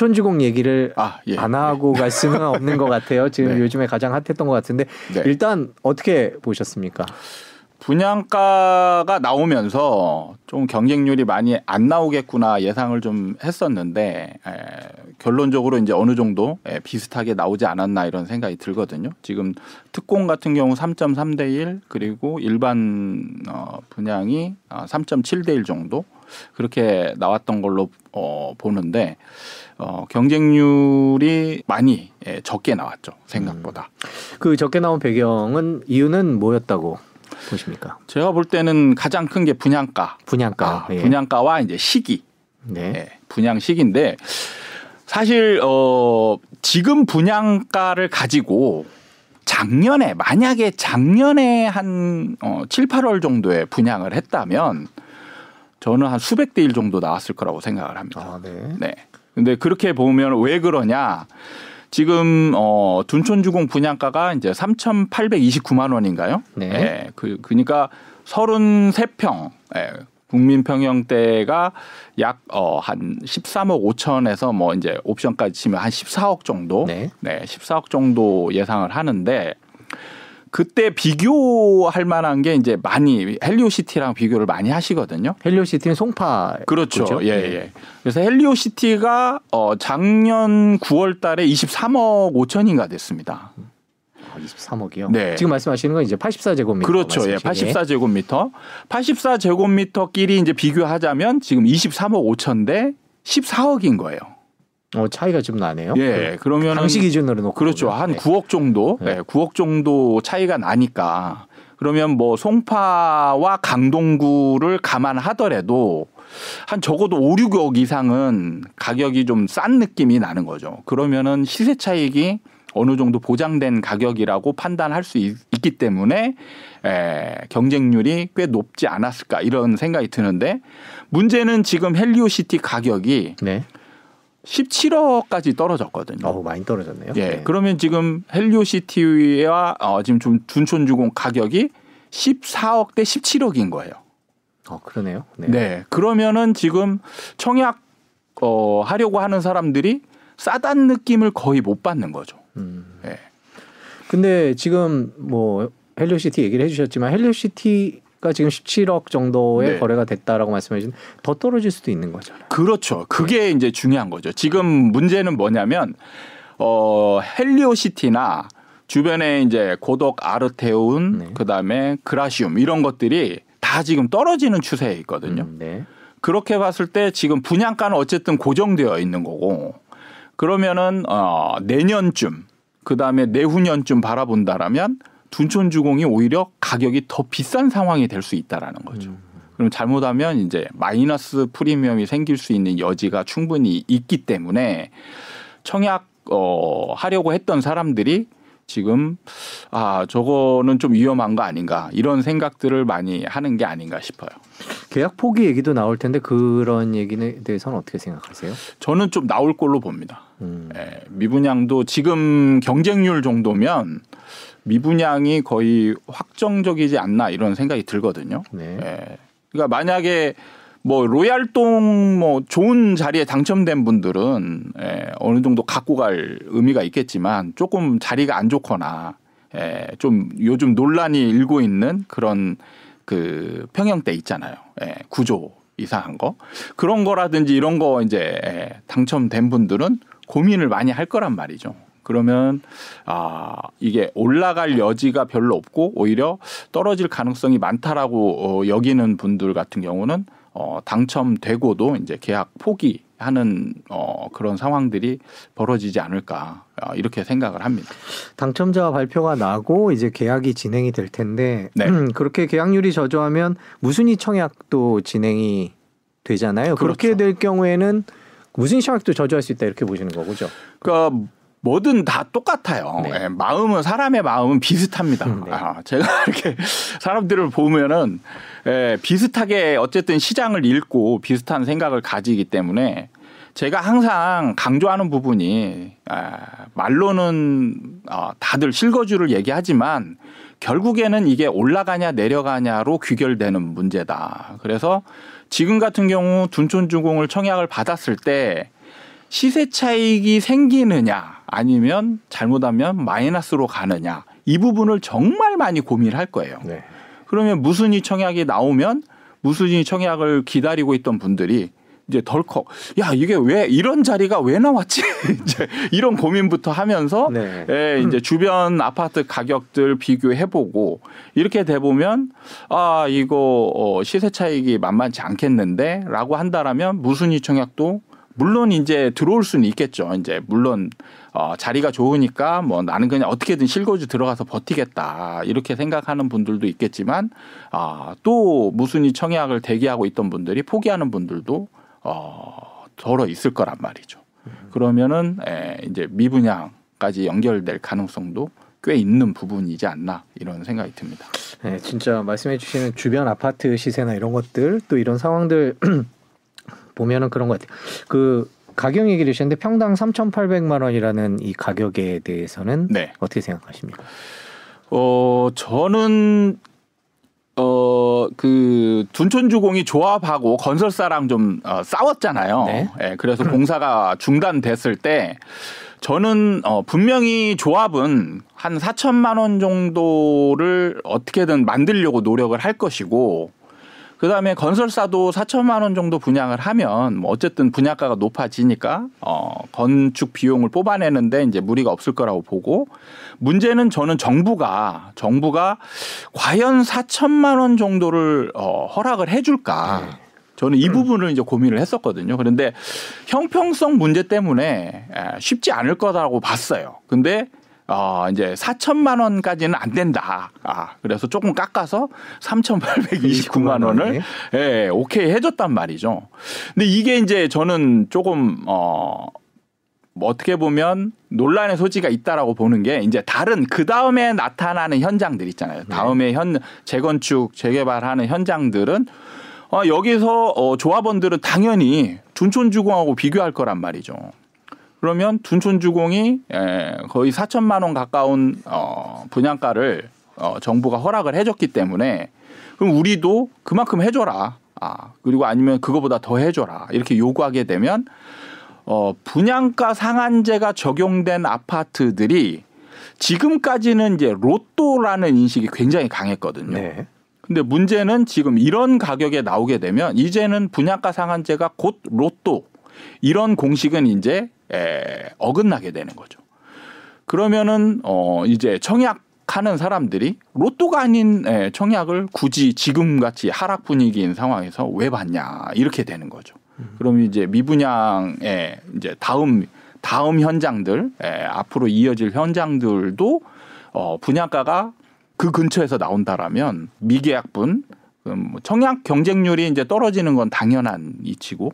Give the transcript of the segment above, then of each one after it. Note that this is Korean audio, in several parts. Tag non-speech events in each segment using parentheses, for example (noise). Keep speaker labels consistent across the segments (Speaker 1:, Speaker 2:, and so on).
Speaker 1: 둔촌주공 얘기를
Speaker 2: 아, 예.
Speaker 1: 안 하고 갈 수는 없는 것 같아요. (laughs) 지금
Speaker 2: 네.
Speaker 1: 요즘에 가장 핫했던 것 같은데
Speaker 2: 네.
Speaker 1: 일단 어떻게 보셨습니까?
Speaker 2: 분양가가 나오면서 좀 경쟁률이 많이 안 나오겠구나 예상을 좀 했었는데 에, 결론적으로 이제 어느 정도 에, 비슷하게 나오지 않았나 이런 생각이 들거든요. 지금 특공 같은 경우 3.3 대 1 그리고 일반 어, 분양이 어, 3.7 대 1 정도 그렇게 나왔던 걸로 어, 보는데 어, 경쟁률이 많이 예, 적게 나왔죠 생각보다.
Speaker 1: 그 적게 나온 배경은 이유는 뭐였다고 보십니까?
Speaker 2: 제가 볼 때는 가장 큰 게 분양가.
Speaker 1: 분양가.
Speaker 2: 아,
Speaker 1: 예.
Speaker 2: 분양가와 이제 시기.
Speaker 1: 네.
Speaker 2: 예, 분양 시기인데 사실 어 지금 분양가를 가지고 작년에 만약에 작년에 한 어, 7, 8월 정도에 분양을 했다면 저는 한 수백 대 일 정도 나왔을 거라고 생각을 합니다.
Speaker 1: 아, 네.
Speaker 2: 네. 근데 그렇게 보면 왜 그러냐? 지금 어 둔촌주공 분양가가 이제 3,829만 원인가요?
Speaker 1: 네.
Speaker 2: 예, 그 그러니까 33평 예, 국민 평형대가 약어한 13억 5천에서 뭐 이제 옵션까지 치면 한 14억 정도.
Speaker 1: 네.
Speaker 2: 네, 14억 정도 예상을 하는데 그때 비교할 만한 게 이제 많이 헬리오시티랑 비교를 많이 하시거든요.
Speaker 1: 헬리오시티는 송파.
Speaker 2: 그렇죠.
Speaker 1: 거죠?
Speaker 2: 예,
Speaker 1: 네.
Speaker 2: 예. 그래서 헬리오시티가 어 작년 9월 달에 23억 5천인가 됐습니다.
Speaker 1: 아, 23억이요.
Speaker 2: 네.
Speaker 1: 지금 말씀하시는 건 이제 84제곱미터.
Speaker 2: 그렇죠. 예. 84제곱미터. 84제곱미터끼리 이제 비교하자면 지금 23억 5천 대 14억인 거예요.
Speaker 1: 어, 차이가 좀 나네요.
Speaker 2: 예. 그러면
Speaker 1: 당시 기준으로 놓고
Speaker 2: 그렇죠.
Speaker 1: 보면.
Speaker 2: 한
Speaker 1: 네.
Speaker 2: 9억 정도,
Speaker 1: 네.
Speaker 2: 네. 9억 정도 차이가 나니까 그러면 뭐 송파와 강동구를 감안하더라도 한 적어도 5, 6억 이상은 가격이 좀 싼 느낌이 나는 거죠. 그러면은 시세 차익이 어느 정도 보장된 가격이라고 판단할 수 있, 기 때문에 에, 경쟁률이 꽤 높지 않았을까 이런 생각이 드는데 문제는 지금 헬리오시티 가격이
Speaker 1: 네.
Speaker 2: 17억까지 떨어졌거든요.
Speaker 1: 어우, 많이 떨어졌네요.
Speaker 2: 예.
Speaker 1: 네.
Speaker 2: 그러면 지금 헬리오시티와 어, 지금 좀 둔촌주공 가격이 14억 대 17억인 거예요.
Speaker 1: 어, 그러네요. 네.
Speaker 2: 네. 그러면은 지금 청약 어, 하려고 하는 사람들이 싸다는 느낌을 거의 못 받는 거죠.
Speaker 1: 음.
Speaker 2: 예.
Speaker 1: 근데 지금 뭐 헬리오시티 얘기를 해주셨지만 헬리오시티 가 지금 17억 정도의
Speaker 2: 네.
Speaker 1: 거래가 됐다라고 말씀해 주신 더 떨어질 수도 있는 거잖아요.
Speaker 2: 그렇죠. 그게 이제 중요한 거죠. 지금 문제는 뭐냐면 어 헬리오시티나 주변에 이제 고덕 아르테운
Speaker 1: 네.
Speaker 2: 그다음에 그라시움 이런 것들이 다 지금 떨어지는 추세에 있거든요.
Speaker 1: 음, 네.
Speaker 2: 그렇게 봤을 때 지금 분양가는 어쨌든 고정되어 있는 거고 그러면은 어 내년쯤 그다음에 내후년쯤 바라본다라면 둔촌 주공이 오히려 가격이 더 비싼 상황이 될 수 있다라는 거죠.
Speaker 1: 음.
Speaker 2: 그럼 잘못하면 이제 마이너스 프리미엄이 생길 수 있는 여지가 충분히 있기 때문에 청약 어 하려고 했던 사람들이 지금 아 저거는 좀 위험한 거 아닌가 이런 생각들을 많이 하는 게 아닌가 싶어요.
Speaker 1: 계약 포기 얘기도 나올 텐데 그런 얘기에 대해서는 어떻게 생각하세요?
Speaker 2: 저는 좀 나올 걸로 봅니다.
Speaker 1: 음.
Speaker 2: 예, 미분양도 지금 경쟁률 정도면 미분양이 거의 확정적이지 않나 이런 생각이 들거든요.
Speaker 1: 네.
Speaker 2: 예. 그러니까 만약에 뭐 로얄동 뭐 좋은 자리에 당첨된 분들은 예, 어느 정도 갖고 갈 의미가 있겠지만 조금 자리가 안 좋거나 예, 좀 요즘 논란이 일고 있는 그런 그 평형대 있잖아요. 예, 구조 이상한 거 그런 거라든지 이런 거 이제 예, 당첨된 분들은 고민을 많이 할 거란 말이죠. 그러면 아 이게 올라갈 여지가 별로 없고 오히려 떨어질 가능성이 많다라고 어, 여기는 분들 같은 경우는 어, 당첨되고도 이제 계약 포기 하는 어, 그런 상황들이 벌어지지 않을까 어, 이렇게 생각을 합니다.
Speaker 1: 당첨자 발표가 나고 이제 계약이 진행이 될 텐데
Speaker 2: 네.
Speaker 1: 그렇게 계약률이 저조하면 무순위 청약도 진행이 되잖아요. 그렇게
Speaker 2: 그렇죠.
Speaker 1: 될 경우에는 무순위 청약도 저조할 수 있다 이렇게 보시는 거죠.
Speaker 2: 그러니까 뭐든 다 똑같아요.
Speaker 1: 네.
Speaker 2: 예, 마음은 사람의 마음은 비슷합니다.
Speaker 1: 음, 네.
Speaker 2: 아, 제가 (laughs) 이렇게 사람들을 보면은 예, 비슷하게 어쨌든 시장을 읽고 비슷한 생각을 가지기 때문에 제가 항상 강조하는 부분이 아, 말로는 어, 다들 실거주를 얘기하지만 결국에는 이게 올라가냐 내려가냐로 귀결되는 문제다. 그래서 지금 같은 경우 둔촌주공을 청약을 받았을 때 시세 차익이 생기느냐 아니면 잘못하면 마이너스로 가느냐 이 부분을 정말 많이 고민을 할 거예요.
Speaker 1: 네.
Speaker 2: 그러면 무순위 청약이 나오면 무순위 청약을 기다리고 있던 분들이 이제 덜컥 야 이게 왜 이런 자리가 왜 나왔지 (laughs) 이제 이런 고민부터 하면서
Speaker 1: 네.
Speaker 2: 예, 이제 주변 아파트 가격들 비교해보고 이렇게 돼 보면 아 이거 어, 시세 차익이 만만치 않겠는데라고 한다라면 무순위 청약도 물론 이제 들어올 수는 있겠죠. 이제 물론 어, 자리가 좋으니까 뭐 나는 그냥 어떻게든 실거주 들어가서 버티겠다 이렇게 생각하는 분들도 있겠지만 아, 또 무순위 청약을 대기하고 있던 분들이 포기하는 분들도 어, 덜어 있을 거란 말이죠. 그러면은 에, 이제 미분양까지 연결될 가능성도 꽤 있는 부분이지 않나 이런 생각이 듭니다.
Speaker 1: 네, 진짜 말씀해 주시는 주변 아파트 시세나 이런 것들 또 이런 상황들 (clears throat) 보면은 그런 것 같아요. 그 가격 얘기를 주셨는데 평당 3,800만 원이라는 이 가격에 대해서는
Speaker 2: 네.
Speaker 1: 어떻게 생각하십니까?
Speaker 2: 어, 저는 어, 그 둔촌주공이 조합하고 건설사랑 좀 어, 싸웠잖아요.
Speaker 1: 네.
Speaker 2: 예, 그래서 공사가 중단됐을 때 저는 어, 분명히 조합은 한 4천만 원 정도를 어떻게든 만들려고 노력을 할 것이고 그다음에 건설사도 4천만 원 정도 분양을 하면 뭐 어쨌든 분양가가 높아지니까 어 건축 비용을 뽑아내는데 이제 무리가 없을 거라고 보고 문제는 저는 정부가 정부가 과연 4천만 원 정도를 어 허락을 해 줄까?
Speaker 1: 네.
Speaker 2: 저는 이 부분을 이제 고민을 했었거든요. 그런데 형평성 문제 때문에 에, 쉽지 않을 거라고 봤어요. 근데 어, 이제 4천만 원까지는 안 된다. 아, 그래서 조금 깎아서 3,829만 원을 예, 오케이 해줬단 말이죠. 근데 이게 이제 저는 조금 어, 뭐 어떻게 보면 논란의 소지가 있다라고 보는 게 이제 다른 그 다음에 나타나는 현장들 있잖아요. 다음에 현 재건축 재개발하는 현장들은 어, 여기서 어, 조합원들은 당연히 둔촌주공하고 비교할 거란 말이죠. 그러면 둔촌주공이 에, 거의 4천만 원 가까운 어, 분양가를 어, 정부가 허락을 해줬기 때문에 그럼 우리도 그만큼 해줘라. 아 그리고 아니면 그거보다 더 해줘라. 이렇게 요구하게 되면 어, 분양가 상한제가 적용된 아파트들이 지금까지는 이제 로또라는 인식이 굉장히 강했거든요.
Speaker 1: 네.
Speaker 2: 근데 문제는 지금 이런 가격에 나오게 되면 이제는 분양가 상한제가 곧 로또 이런 공식은 이제 에, 어긋나게 되는 거죠. 그러면은 어 이제 청약 하는 사람들이 로또가 아닌 에, 청약을 굳이 지금 같이 하락 분위기인 상황에서 왜 받냐 이렇게 되는 거죠. 그럼 이제 미분양의 이제 다음 다음 현장들 에, 앞으로 이어질 현장들도 어 분양가가 그 근처에서 나온다라면 미계약분 뭐 청약 경쟁률이 이제 떨어지는 건 당연한 이치고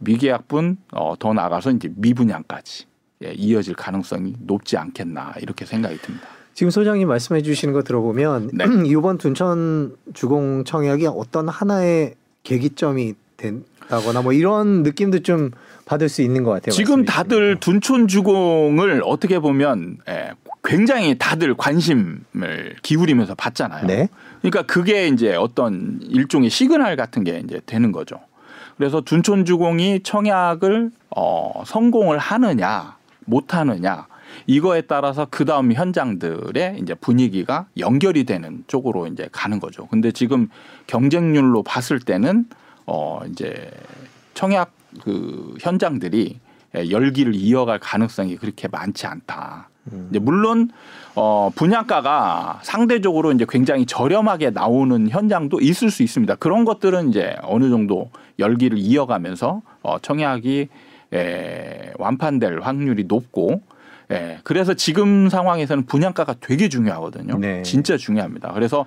Speaker 2: 미계약분 어, 더 나가서 이제 미분양까지 예, 이어질 가능성이 높지 않겠나 이렇게 생각이 듭니다.
Speaker 1: 지금 소장님 말씀해 주시는 거 들어보면
Speaker 2: 네. (clears throat)
Speaker 1: 이번 둔천 주공 청약이 어떤 하나의 계기점이 된다거나 뭐 이런 느낌도 좀 받을 수 있는 것 같아요.
Speaker 2: 지금 다들. 둔촌 주공을 어떻게 보면 예, 굉장히 다들 관심을 기울이면서 봤잖아요.
Speaker 1: 네.
Speaker 2: 그러니까 그게 이제 어떤 일종의 시그널 같은 게 이제 되는 거죠. 그래서 둔촌 주공이 청약을 어, 성공을 하느냐 못 하느냐 이거에 따라서 그 다음 현장들의 이제 분위기가 연결이 되는 쪽으로 이제 가는 거죠. 근데 지금 경쟁률로 봤을 때는 어 이제 청약 그 현장들이 열기를 이어갈 가능성이 그렇게 많지 않다.
Speaker 1: 음.
Speaker 2: 이제 물론 어 분양가가 상대적으로 이제 굉장히 저렴하게 나오는 현장도 있을 수 있습니다. 그런 것들은 이제 어느 정도 열기를 이어가면서 어 청약이 에, 완판될 확률이 높고 예, 그래서 지금 상황에서는 분양가가 되게 중요하거든요.
Speaker 1: 네.
Speaker 2: 진짜 중요합니다. 그래서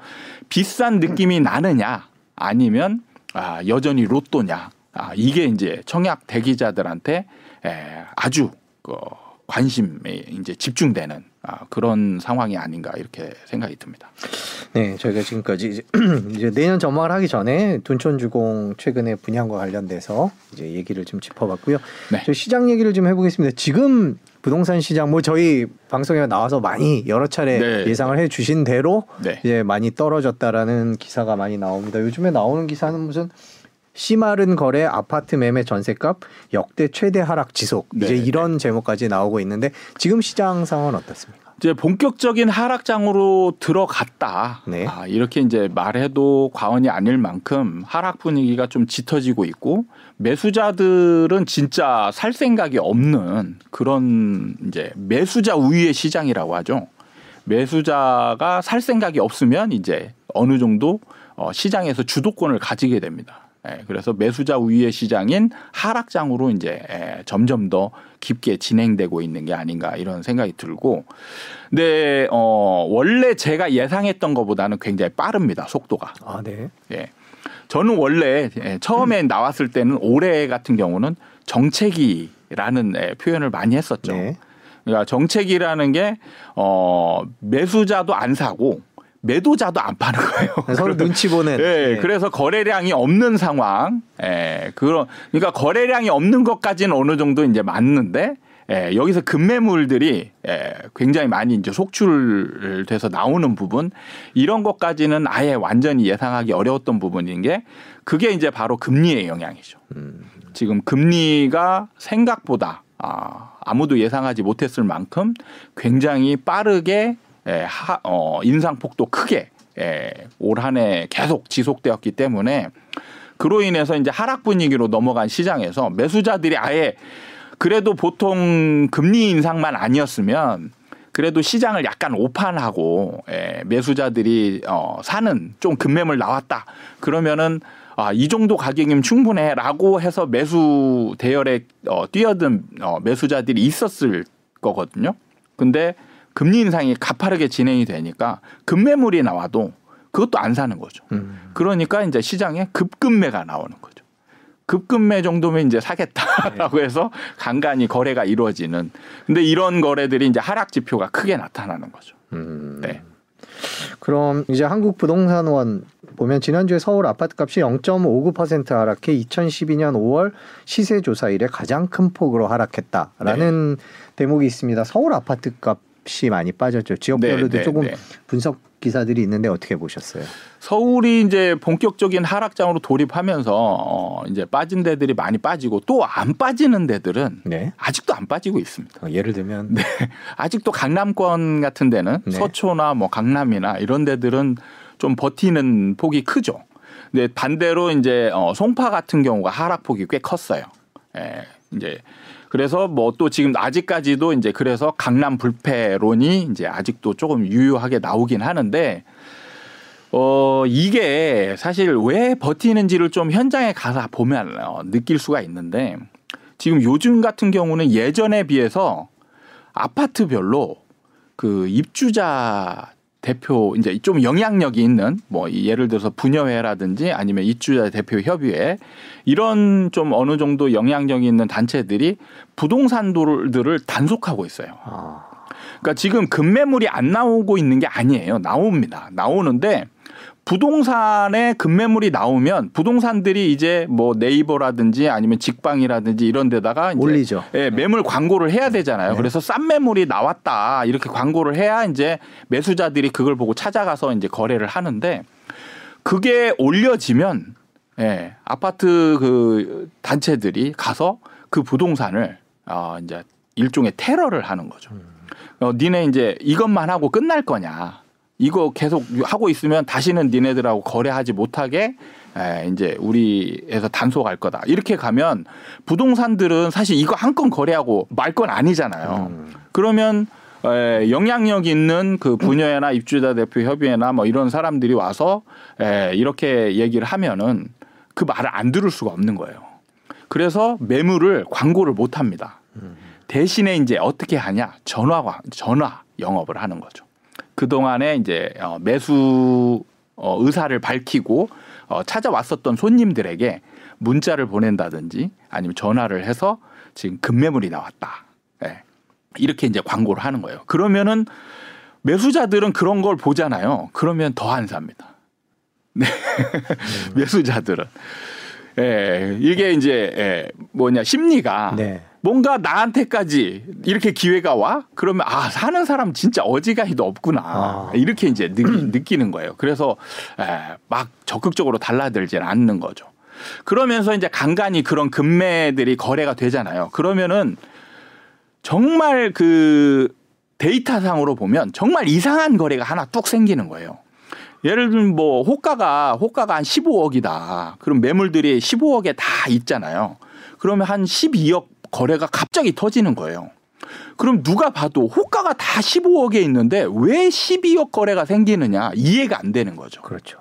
Speaker 2: 비싼 느낌이 나느냐 아니면 아, 여전히 로또냐 아, 이게 이제 청약 대기자들한테 에, 아주 그 관심에 이제 집중되는 아, 그런 상황이 아닌가 이렇게 생각이 듭니다.
Speaker 1: 네, 저희가 지금까지 이제, (clears throat) 이제 내년 전망을 하기 전에 둔촌주공 최근에 분양과 관련돼서 이제 얘기를 좀 짚어봤고요.
Speaker 2: 네.
Speaker 1: 저 시장 얘기를 좀 해보겠습니다. 지금 부동산 시장 뭐 저희 방송에 나와서 많이 여러 차례
Speaker 2: 네.
Speaker 1: 예상을 해 주신 대로
Speaker 2: 네.
Speaker 1: 이제 많이 떨어졌다라는 기사가 많이 나옵니다. 요즘에 나오는 기사는 무슨 씨마른 거래 아파트 매매 전세값 역대 최대 하락 지속
Speaker 2: 네,
Speaker 1: 이제
Speaker 2: 네.
Speaker 1: 이런 제목까지 나오고 있는데 지금 시장 상황은 어떻습니까?
Speaker 2: 이제 본격적인 하락장으로 들어갔다.
Speaker 1: 네.
Speaker 2: 아, 이렇게 이제 말해도 과언이 아닐 만큼 하락 분위기가 좀 짙어지고 있고 매수자들은 진짜 살 생각이 없는 그런 이제 매수자 우위의 시장이라고 하죠. 매수자가 살 생각이 없으면 이제 어느 정도 어, 시장에서 주도권을 가지게 됩니다. 예, 그래서 매수자 우위의 시장인 하락장으로 이제 예, 점점 더 깊게 진행되고 있는 게 아닌가 이런 생각이 들고, 근데 어, 원래 제가 예상했던 것보다는 굉장히 빠릅니다 속도가.
Speaker 1: 아, 네.
Speaker 2: 예. 저는 원래 예, 처음에 나왔을 때는 올해 같은 경우는 정체기라는 예, 표현을 많이 했었죠.
Speaker 1: 네.
Speaker 2: 그러니까 정체기라는 게 어, 매수자도 안 사고 매도자도 안 파는 거예요.
Speaker 1: 서로 눈치 보는.
Speaker 2: 예,
Speaker 1: 네.
Speaker 2: 그래서 거래량이 없는 상황. 예, 그런 그러니까 거래량이 없는 것까지는 어느 정도 이제 맞는데 예, 여기서 급매물들이 예, 굉장히 많이 이제 속출돼서 나오는 부분 이런 것까지는 아예 완전히 예상하기 어려웠던 부분인 게 그게 이제 바로 금리의 영향이죠.
Speaker 1: 음.
Speaker 2: 지금 금리가 생각보다 아, 아무도 예상하지 못했을 만큼 굉장히 빠르게 에, 하, 어, 인상폭도 크게 에, 올한 해 계속 지속되었기 때문에 그로 인해서 이제 하락 분위기로 넘어간 시장에서 매수자들이 아예 그래도 보통 금리 인상만 아니었으면 그래도 시장을 약간 오판하고 에, 매수자들이 어, 사는 좀 급매물 나왔다 그러면은 아, 이 정도 가격이면 충분해라고 해서 매수 대열에 어, 뛰어든 어, 매수자들이 있었을 거거든요. 근데 금리 인상이 가파르게 진행이 되니까 급매물이 나와도 그것도 안 사는 거죠.
Speaker 1: 음.
Speaker 2: 그러니까 이제 시장에 급급매가 나오는 거죠. 급급매 정도면 이제 사겠다라고 해서 간간히 거래가 이루어지는. 근데 이런 거래들이 이제 하락 지표가 크게 나타나는 거죠.
Speaker 1: 음.
Speaker 2: 네.
Speaker 1: 그럼 이제 한국 부동산원 보면 지난주에 서울 아파트 값이 0.59% 하락해 2012년 5월 시세 조사 이래 가장 큰 폭으로 하락했다라는
Speaker 2: 네.
Speaker 1: 대목이 있습니다. 서울 아파트 값 이 많이 빠졌죠. 지역별로도
Speaker 2: 네, 네,
Speaker 1: 조금
Speaker 2: 네.
Speaker 1: 분석 기사들이 있는데 어떻게 보셨어요?
Speaker 2: 서울이 이제 본격적인 하락장으로 돌입하면서 어 이제 빠진 데들이 많이 빠지고 또 안 빠지는 데들은
Speaker 1: 네.
Speaker 2: 아직도 안 빠지고 있습니다.
Speaker 1: 어, 예를 들면
Speaker 2: 네. 아직도 강남권 같은 데는
Speaker 1: 네.
Speaker 2: 서초나 뭐 강남이나 이런 데들은 좀 버티는 폭이 크죠. 근데 반대로 이제 어 송파 같은 경우가 하락폭이 꽤 컸어요. 예. 이제 그래서 뭐 또 지금 아직까지도 이제 그래서 강남 불패론이 이제 아직도 조금 유효하게 나오긴 하는데 어 이게 사실 왜 버티는지를 좀 현장에 가서 보면 어, 느낄 수가 있는데 지금 요즘 같은 경우는 예전에 비해서 아파트별로 그 입주자 대표 이제 좀 영향력이 있는 뭐 예를 들어서 분여회라든지 아니면 입주자 대표 협의회 이런 좀 어느 정도 영향력이 있는 단체들이 부동산들을 단속하고 있어요.
Speaker 1: 아,
Speaker 2: 그러니까 지금 급매물이 안 나오고 있는 게 아니에요. 나옵니다. 나오는데 부동산에 급매물이 나오면 부동산들이 이제 뭐 네이버라든지 아니면 직방이라든지 이런 데다가 이제
Speaker 1: 올리죠.
Speaker 2: 예, 매물 광고를 해야 되잖아요.
Speaker 1: 네.
Speaker 2: 그래서 싼 매물이 나왔다 이렇게 광고를 해야 이제 매수자들이 그걸 보고 찾아가서 이제 거래를 하는데 그게 올려지면 예, 아파트 그 단체들이 가서 그 부동산을 어 이제 일종의 테러를 하는 거죠. 어, 니네 이제 이것만 하고 끝날 거냐. 이거 계속 하고 있으면 다시는 니네들하고 거래하지 못하게 에, 이제 우리에서 단속할 거다. 이렇게 가면 부동산들은 사실 이거 한 건 거래하고 말 건 아니잖아요.
Speaker 1: 음.
Speaker 2: 그러면 에, 영향력 있는 그 분야나 입주자 대표 협의회나 뭐 이런 사람들이 와서 에, 이렇게 얘기를 하면은 그 말을 안 들을 수가 없는 거예요. 그래서 매물을 광고를 못 합니다. 대신에 이제 어떻게 하냐? 전화 관- 전화 영업을 하는 거죠. 그 동안에 이제 어, 매수 어, 의사를 밝히고 어, 찾아왔었던 손님들에게 문자를 보낸다든지 아니면 전화를 해서 지금 급매물이 나왔다. 예. 이렇게 이제 광고를 하는 거예요. 그러면은 매수자들은 그런 걸 보잖아요. 그러면 더 안 삽니다. (laughs) 네. 매수자들은. 예, 이게 이제 예, 뭐냐 심리가
Speaker 1: 네.
Speaker 2: 뭔가 나한테까지 이렇게 기회가 와? 그러면 아 사는 사람 진짜 어지간히도 없구나
Speaker 1: 아.
Speaker 2: 이렇게 이제 느끼, 느끼 는 거예요. 그래서 에, 막 적극적으로 달라들질 않는 거죠. 그러면서 이제 간간히 그런 금매들이 거래가 되잖아요. 그러면은 정말 그 데이터상으로 보면 정말 이상한 거래가 하나 뚝 생기는 거예요. 예를 들면 뭐 호가가 호가가 한 15억이다. 그럼 매물들이 15억에 다 있잖아요. 그러면 한 12억 거래가 갑자기 터지는 거예요. 그럼 누가 봐도 호가가 다 15억에 있는데 왜 12억 거래가 생기느냐 이해가 안 되는 거죠.
Speaker 1: 그렇죠.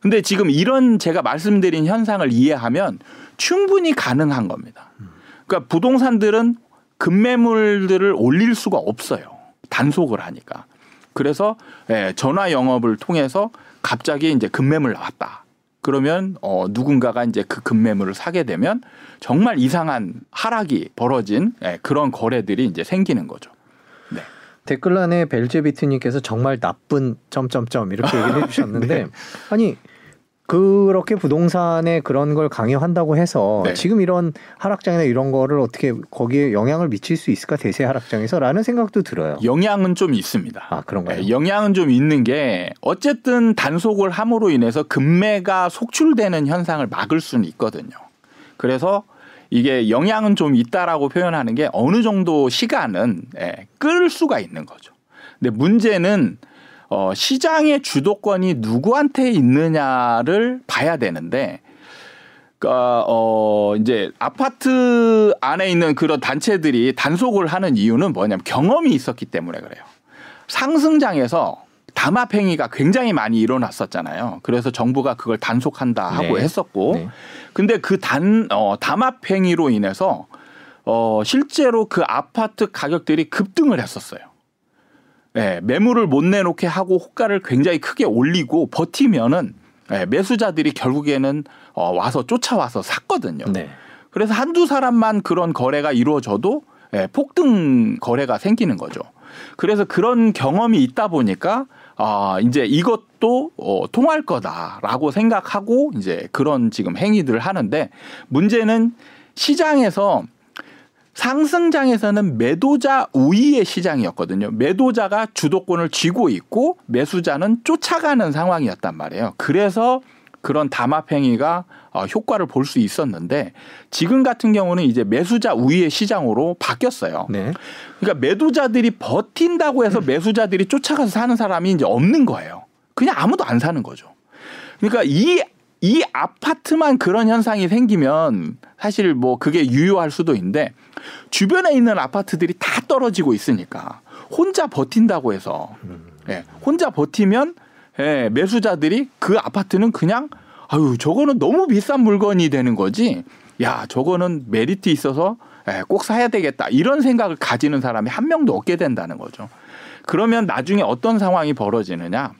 Speaker 2: 근데 지금 이런 제가 말씀드린 현상을 이해하면 충분히 가능한 겁니다. 그러니까 부동산들은 급매물들을 올릴 수가 없어요. 단속을 하니까. 그래서 예, 전화 영업을 통해서 갑자기 이제 급매물 나왔다. 그러면 어 누군가가 이제 그 급매물을 사게 되면 정말 이상한 하락이 벌어진 예, 그런 거래들이 이제 생기는 거죠. 네.
Speaker 1: 댓글란에 벨제비트님께서 정말 나쁜 점점점 이렇게 얘기를 해주셨는데 (laughs)
Speaker 2: 네.
Speaker 1: 아니 그렇게 부동산에 그런 걸 강요한다고 해서
Speaker 2: 네.
Speaker 1: 지금 이런 하락장이나 이런 거를 어떻게 거기에 영향을 미칠 수 있을까 대세 하락장에서라는 생각도 들어요.
Speaker 2: 영향은 좀 있습니다.
Speaker 1: 아 그런가요?
Speaker 2: 예, 영향은 좀 있는 게 어쨌든 단속을 함으로 인해서 금매가 속출되는 현상을 막을 수는 있거든요. 그래서 이게 영향은 좀 있다라고 표현하는 게 어느 정도 시간은 예, 끌 수가 있는 거죠. 근데 문제는 어, 시장의 주도권이 누구한테 있느냐를 봐야 되는데 그러니까 어 이제 아파트 안에 있는 그런 단체들이 단속을 하는 이유는 뭐냐면 경험이 있었기 때문에 그래요. 상승장에서 담합행위가 굉장히 많이 일어났었잖아요. 그래서 정부가 그걸 단속한다 하고
Speaker 1: 네.
Speaker 2: 했었고,
Speaker 1: 네.
Speaker 2: 근데 그 단 어, 담합행위로 인해서 어, 실제로 그 아파트 가격들이 급등을 했었어요. 예, 매물을 못 내놓게 하고 호가를 굉장히 크게 올리고 버티면은 예, 매수자들이 결국에는 어, 와서 쫓아와서 샀거든요.
Speaker 1: 네.
Speaker 2: 그래서 한두 사람만 그런 거래가 이루어져도 예, 폭등 거래가 생기는 거죠. 그래서 그런 경험이 있다 보니까 아, 이제 이것도 어, 통할 거다라고 생각하고 이제 그런 지금 행위들을 하는데 문제는 시장에서 상승장에서는 매도자 우위의 시장이었거든요. 매도자가 주도권을 쥐고 있고 매수자는 쫓아가는 상황이었단 말이에요. 그래서 그런 담합 행위가 어, 효과를 볼 수 있었는데 지금 같은 경우는 이제 매수자 우위의 시장으로 바뀌었어요.
Speaker 1: 네.
Speaker 2: 그러니까 매도자들이 버틴다고 해서 매수자들이 쫓아가서 사는 사람이 이제 없는 거예요. 그냥 아무도 안 사는 거죠. 그러니까 이, 이 아파트만 그런 현상이 생기면 사실 뭐 그게 유효할 수도 있는데 주변에 있는 아파트들이 다 떨어지고 있으니까 혼자 버틴다고 해서. 예, 혼자 버티면 예, 매수자들이 그 아파트는 그냥 아유 저거는 너무 비싼 물건이 되는 거지. 야 저거는 메리트 있어서 예, 꼭 사야 되겠다. 이런 생각을 가지는 사람이 한 명도 없게 된다는 거죠. 그러면 나중에 어떤 상황이 벌어지느냐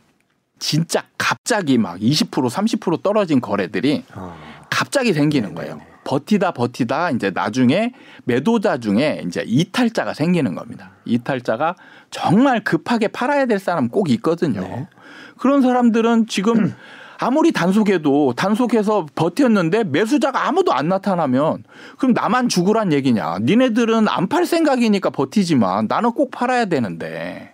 Speaker 2: 진짜 갑자기 막 20% 30% 떨어진 거래들이
Speaker 1: 아,
Speaker 2: 갑자기 생기는 거예요. 버티다 버티다 이제 나중에 매도자 중에 이제 이탈자가 생기는 겁니다. 이탈자가 정말 급하게 팔아야 될 사람 꼭 있거든요.
Speaker 1: 네.
Speaker 2: 그런 사람들은 지금 (clears throat) 아무리 단속해도 단속해서 버텼는데 매수자가 아무도 안 나타나면 그럼 나만 죽으란 얘기냐. 니네들은 안 팔 생각이니까 버티지만 나는 꼭 팔아야 되는데.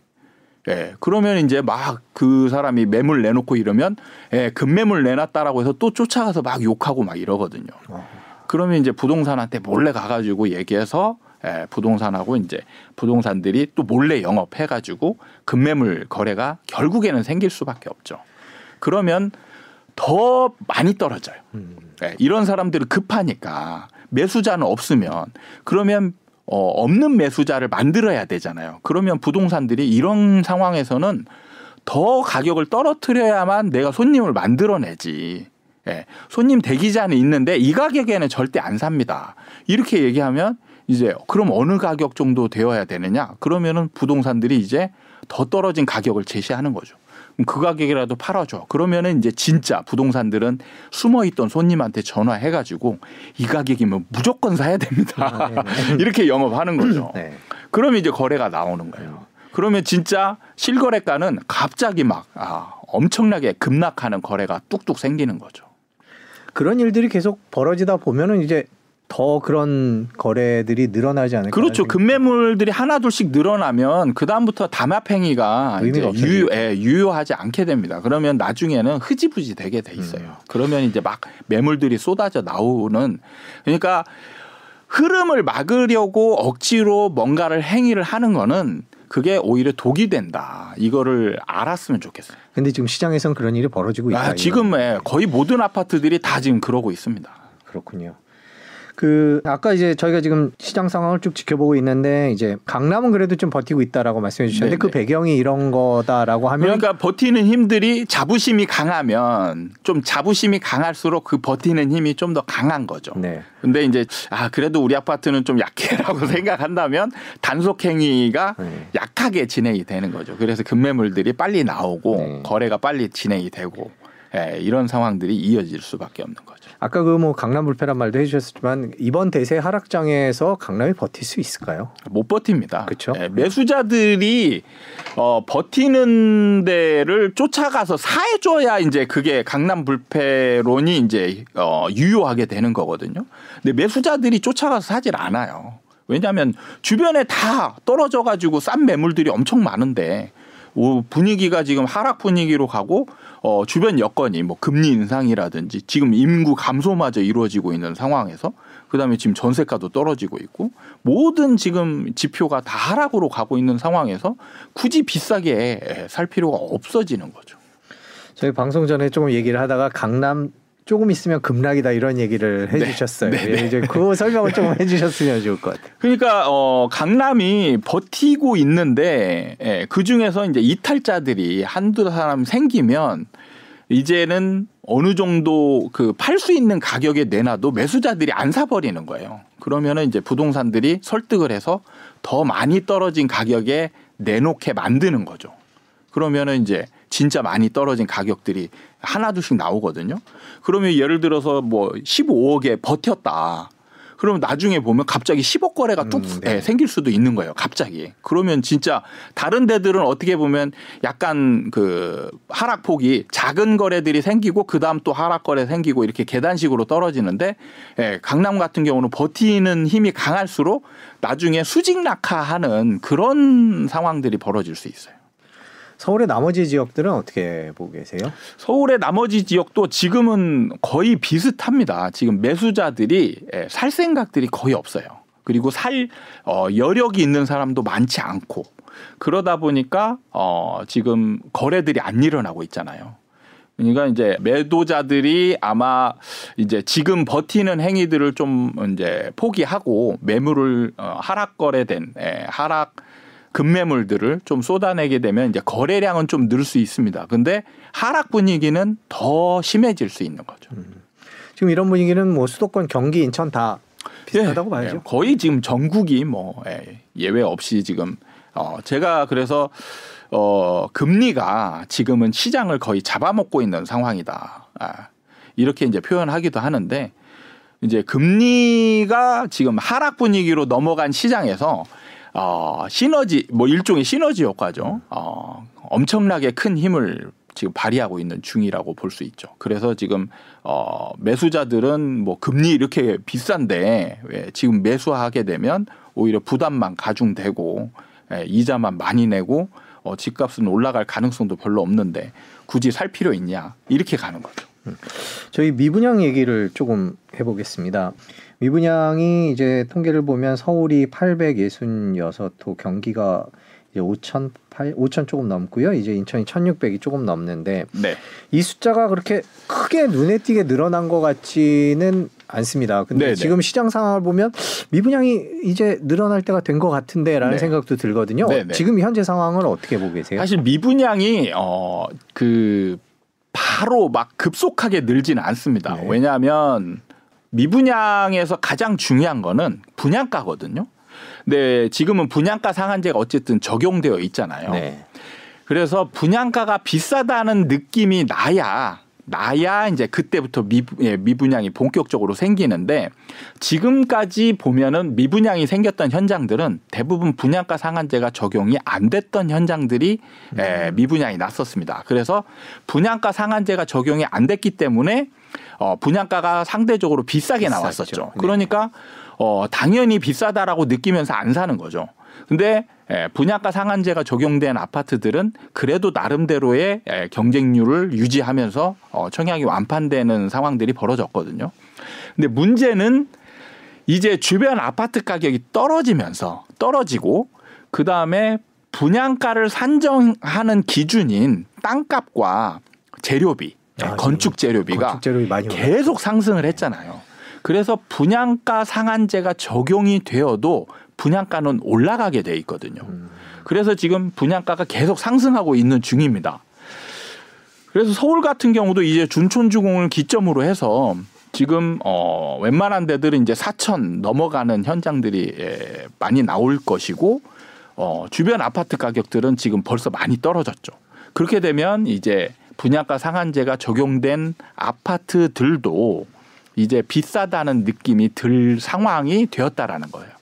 Speaker 2: 예, 그러면 이제 막 그 사람이 매물 내놓고 이러면 예, 급매물 내놨다라고 해서 또 쫓아가서 막 욕하고 막 이러거든요.
Speaker 1: 어.
Speaker 2: 그러면 이제 부동산한테 몰래 가가지고 얘기해서 예, 부동산하고 이제 부동산들이 또 몰래 영업해가지고 급매물 거래가 결국에는 생길 수밖에 없죠. 그러면 더 많이 떨어져요.
Speaker 1: 음.
Speaker 2: 예, 이런 사람들은 급하니까 매수자는 없으면 그러면 어, 없는 매수자를 만들어야 되잖아요. 그러면 부동산들이 이런 상황에서는 더 가격을 떨어뜨려야만 내가 손님을 만들어내지. 예, 손님 대기자는 있는데 이 가격에는 절대 안 삽니다. 이렇게 얘기하면 이제 그럼 어느 가격 정도 되어야 되느냐? 그러면은 부동산들이 이제 더 떨어진 가격을 제시하는 거죠. 그 가격이라도 팔아줘. 그러면은 이제 진짜 부동산들은 숨어 있던 손님한테 전화해가지고 이 가격이면 무조건 사야 됩니다.
Speaker 1: 아, 네네. (laughs)
Speaker 2: 이렇게 영업하는 거죠.
Speaker 1: 네.
Speaker 2: 그러면 이제 거래가 나오는 거예요. 그러면 진짜 실거래가는 갑자기 막 아, 엄청나게 급락하는 거래가 뚝뚝 생기는 거죠.
Speaker 1: 그런 일들이 계속 벌어지다 보면은 이제 더 그런 거래들이 늘어나지 않을까?
Speaker 2: 그렇죠. 급매물들이 하나 둘씩 늘어나면 그 다음부터 담합행위가 이제. 유효, 예, 유효하지 않게 됩니다. 그러면 나중에는 흐지부지 되게 돼 있어요.
Speaker 1: 음.
Speaker 2: 그러면 이제 막 매물들이 쏟아져 나오는 그러니까 흐름을 막으려고 억지로 뭔가를 행위를 하는 거는 그게 오히려 독이 된다. 이거를 알았으면 좋겠어요.
Speaker 1: 근데 지금 시장에선 그런 일이 벌어지고 있다.
Speaker 2: 아. 지금 예, 거의 모든 아파트들이 다 지금 그러고 있습니다.
Speaker 1: 그렇군요. 그 아까 이제 저희가 지금 시장 상황을 쭉 지켜보고 있는데 이제 강남은 그래도 좀 버티고 있다라고 말씀해 주셨는데
Speaker 2: 네네.
Speaker 1: 그 배경이 이런 거다라고 하면
Speaker 2: 그러니까 버티는 힘들이 자부심이 강하면 좀 자부심이 강할수록 그 버티는 힘이 좀 더 강한 거죠.
Speaker 1: 네.
Speaker 2: 근데 이제 아 그래도 우리 아파트는 좀 약해라고 (laughs) 생각한다면 단속 행위가
Speaker 1: 네.
Speaker 2: 약하게 진행이 되는 거죠. 그래서 급매물들이 빨리 나오고
Speaker 1: 네.
Speaker 2: 거래가 빨리 진행이 되고 예, 이런 상황들이 이어질 수밖에 없는 거죠.
Speaker 1: 아까 그 뭐 강남 불패란 말도 해주셨지만 이번 대세 하락장에서 강남이 버틸 수 있을까요?
Speaker 2: 못 버팁니다.
Speaker 1: 그쵸?
Speaker 2: 예, 매수자들이 어, 버티는 데를 쫓아가서 사해줘야 이제 그게 강남 불패론이 이제 어, 유효하게 되는 거거든요. 근데 매수자들이 쫓아가서 사질 않아요. 왜냐하면 주변에 다 떨어져 가지고 싼 매물들이 엄청 많은데 오, 분위기가 지금 하락 분위기로 가고 어, 주변 여건이 뭐 금리 인상이라든지 지금 인구 감소마저 이루어지고 있는 상황에서 그다음에 지금 전세가도 떨어지고 있고 모든 지금 지표가 다 하락으로 가고 있는 상황에서 굳이 비싸게 살 필요가 없어지는 거죠.
Speaker 1: 저희 방송 전에 조금 얘기를 하다가 강남 조금 있으면 급락이다 이런 얘기를
Speaker 2: 네.
Speaker 1: 해주셨어요.
Speaker 2: 네,
Speaker 1: 예, 이제 그 설명을 조금 (laughs) 해주셨으면 좋을 것 같아요.
Speaker 2: 그러니까 어 강남이 버티고 있는데 예, 그 중에서 이제 이탈자들이 한두 사람 생기면 이제는 어느 정도 그 팔 수 있는 가격에 내놔도 매수자들이 안 사버리는 거예요. 그러면은 이제 부동산들이 설득을 해서 더 많이 떨어진 가격에 내놓게 만드는 거죠. 그러면은 이제 진짜 많이 떨어진 가격들이 하나둘씩 나오거든요. 그러면 예를 들어서 뭐 15억에 버텼다. 그러면 나중에 보면 갑자기 10억 거래가 뚝
Speaker 1: 음, 네.
Speaker 2: 예, 생길 수도 있는 거예요. 갑자기. 그러면 진짜 다른 데들은 어떻게 보면 약간 그 하락폭이 작은 거래들이 생기고 그다음 또 하락 거래 생기고 이렇게 계단식으로 떨어지는데 예, 강남 같은 경우는 버티는 힘이 강할수록 나중에 수직 낙하하는 그런 상황들이 벌어질 수 있어요.
Speaker 1: 서울의 나머지 지역들은 어떻게 보고 계세요?
Speaker 2: 서울의 나머지 지역도 지금은 거의 비슷합니다. 지금 매수자들이 예, 살 생각들이 거의 없어요. 그리고 살 어, 여력이 있는 사람도 많지 않고 그러다 보니까 어, 지금 거래들이 안 일어나고 있잖아요. 그러니까 이제 매도자들이 아마 이제 지금 버티는 행위들을 좀 이제 포기하고 매물을 어, 하락 거래된 예, 하락 급매물들을 좀 쏟아내게 되면 이제 거래량은 좀 늘 수 있습니다. 근데 하락 분위기는 더 심해질 수 있는 거죠.
Speaker 1: 지금 이런 분위기는 뭐 수도권, 경기, 인천 다 비슷하다고
Speaker 2: 예,
Speaker 1: 봐야죠.
Speaker 2: 예, 거의 지금 전국이 뭐 예, 예외 없이 지금 어 제가 그래서 어 금리가 지금은 시장을 거의 잡아먹고 있는 상황이다. 아, 이렇게 이제 표현하기도 하는데 이제 금리가 지금 하락 분위기로 넘어간 시장에서 어 시너지 뭐 일종의 시너지 효과죠. 어 엄청나게 큰 힘을 지금 발휘하고 있는 중이라고 볼 수 있죠. 그래서 지금 어 매수자들은 뭐 금리 이렇게 비싼데 왜 지금 매수하게 되면 오히려 부담만 가중되고 예, 이자만 많이 내고 어 집값은 올라갈 가능성도 별로 없는데 굳이 살 필요 있냐 이렇게 가는 거죠.
Speaker 1: 저희 미분양 얘기를 조금 해보겠습니다. 미분양이 이제 통계를 보면 서울이 866호, 경기가 이제 5천 8 5천 조금 넘고요. 이제 인천이 1,600이 조금 넘는데
Speaker 2: 네.
Speaker 1: 이 숫자가 그렇게 크게 눈에 띄게 늘어난 것 같지는 않습니다. 근데
Speaker 2: 네네.
Speaker 1: 지금 시장 상황을 보면 미분양이 이제 늘어날 때가 된 것 같은데라는
Speaker 2: 네.
Speaker 1: 생각도 들거든요.
Speaker 2: 네네.
Speaker 1: 지금 현재 상황을 어떻게 보고 계세요?
Speaker 2: 사실 미분양이 어그 바로 막 급속하게 늘지는 않습니다.
Speaker 1: 네.
Speaker 2: 왜냐하면 미분양에서 가장 중요한 거는 분양가거든요. 근데 지금은 분양가 상한제가 어쨌든 적용되어 있잖아요.
Speaker 1: 네.
Speaker 2: 그래서 분양가가 비싸다는 느낌이 나야 나야 이제 그때부터 미, 예, 미분양이 본격적으로 생기는데 지금까지 보면은 미분양이 생겼던 현장들은 대부분 분양가 상한제가 적용이 안 됐던 현장들이 예, 미분양이 났었습니다. 그래서 분양가 상한제가 적용이 안 됐기 때문에 어, 분양가가 상대적으로 비싸게
Speaker 1: 비쌌죠.
Speaker 2: 나왔었죠.
Speaker 1: 네.
Speaker 2: 그러니까 어, 당연히 비싸다라고 느끼면서 안 사는 거죠. 근데 예, 분양가 상한제가 적용된 아파트들은 그래도 나름대로의 예, 경쟁률을 유지하면서 어, 청약이 완판되는 상황들이 벌어졌거든요. 근데 문제는 이제 주변 아파트 가격이 떨어지면서 떨어지고 그 다음에 분양가를 산정하는 기준인 땅값과 재료비, 예,
Speaker 1: 아,
Speaker 2: 건축 재료비가
Speaker 1: 건축
Speaker 2: 계속 상승을 했잖아요. 그래서 분양가 상한제가 적용이 되어도 분양가는 올라가게 돼 있거든요.
Speaker 1: 음.
Speaker 2: 그래서 지금 분양가가 계속 상승하고 있는 중입니다. 그래서 서울 같은 경우도 이제 준촌주공을 기점으로 해서 지금 어 웬만한 데들은 이제 4천 넘어가는 현장들이 예, 많이 나올 것이고 어 주변 아파트 가격들은 지금 벌써 많이 떨어졌죠. 그렇게 되면 이제 분양가 상한제가 적용된 아파트들도 이제 비싸다는 느낌이 들 상황이 되었다라는 거예요.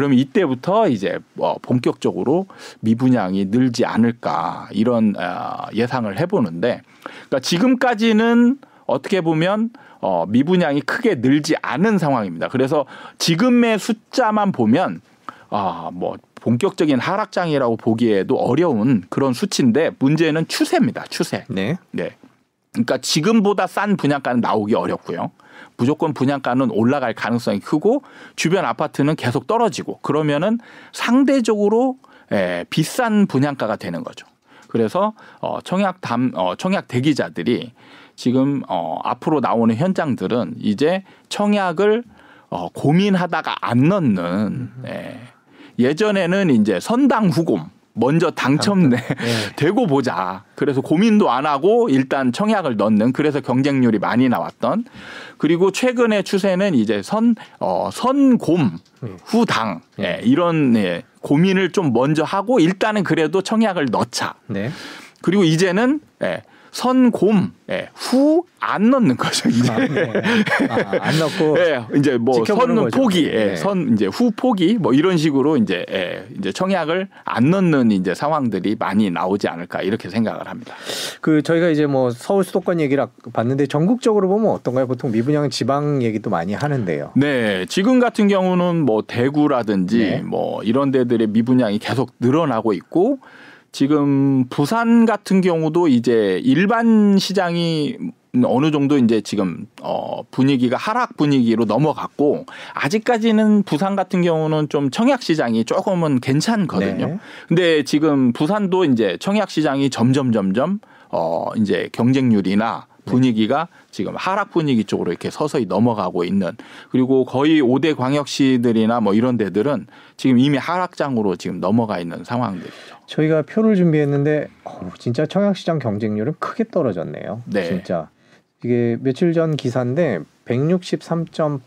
Speaker 2: 그럼 이때부터 이제 뭐 본격적으로 미분양이 늘지 않을까 이런 어, 예상을 해보는데, 그러니까 지금까지는 어떻게 보면 어, 미분양이 크게 늘지 않은 상황입니다. 그래서 지금의 숫자만 보면 아, 뭐 본격적인 하락장이라고 보기에도 어려운 그런 수치인데 문제는 추세입니다. 추세.
Speaker 1: 네.
Speaker 2: 네. 그러니까 지금보다 싼 분양가는 나오기 어렵고요. 무조건 분양가는 올라갈 가능성이 크고 주변 아파트는 계속 떨어지고 그러면은 상대적으로 에, 비싼 분양가가 되는 거죠. 그래서 어, 청약 담 어, 청약 대기자들이 지금 어, 앞으로 나오는 현장들은 이제 청약을 어, 고민하다가 안 넣는 예. 예전에는 이제 선당 후곰 먼저 당첨돼
Speaker 1: 네. (laughs)
Speaker 2: 되고 보자. 그래서 고민도 안 하고 일단 청약을 넣는 그래서 경쟁률이 많이 나왔던 그리고 최근의 추세는 이제 선 어, 선곰
Speaker 1: 네.
Speaker 2: 후당 예, 이런 예, 고민을 좀 먼저 하고 일단은 그래도 청약을 넣자.
Speaker 1: 네.
Speaker 2: 그리고 이제는 예, 선곰 예, 후안 넣는 거죠. 이제
Speaker 1: 아, 네. 아, 안 넣고 (laughs)
Speaker 2: 예, 이제 뭐
Speaker 1: 지켜보는
Speaker 2: 선
Speaker 1: 거죠.
Speaker 2: 포기, 예,
Speaker 1: 네.
Speaker 2: 선 이제 후 포기 뭐 이런 식으로 이제 예, 이제 청약을 안 넣는 이제 상황들이 많이 나오지 않을까 이렇게 생각을 합니다.
Speaker 1: 그 저희가 이제 뭐 서울 수도권 얘기를 봤는데 전국적으로 보면 어떤가요? 보통 미분양은 지방 얘기도 많이 하는데요.
Speaker 2: 네, 지금 같은 경우는 뭐 대구라든지
Speaker 1: 네.
Speaker 2: 뭐 이런 데들의 미분양이 계속 늘어나고 있고 지금 부산 같은 경우도 이제 일반 시장이 어느 정도 이제 지금 어 분위기가 하락 분위기로 넘어갔고 아직까지는 부산 같은 경우는 좀 청약 시장이 조금은 괜찮거든요.
Speaker 1: 네.
Speaker 2: 근데 지금 부산도 이제 청약 시장이 점점 점점 어 이제 경쟁률이나 분위기가 지금 하락 분위기 쪽으로 이렇게 서서히 넘어가고 있는 그리고 거의 5대 광역시들이나 뭐 이런 데들은 지금 이미 하락장으로 지금 넘어가 있는 상황들이죠. 저희가
Speaker 1: 표를 준비했는데 어우, 진짜 청약시장 경쟁률은 크게 떨어졌네요.
Speaker 2: 네.
Speaker 1: 진짜 이게 며칠 전 기사인데 163.8대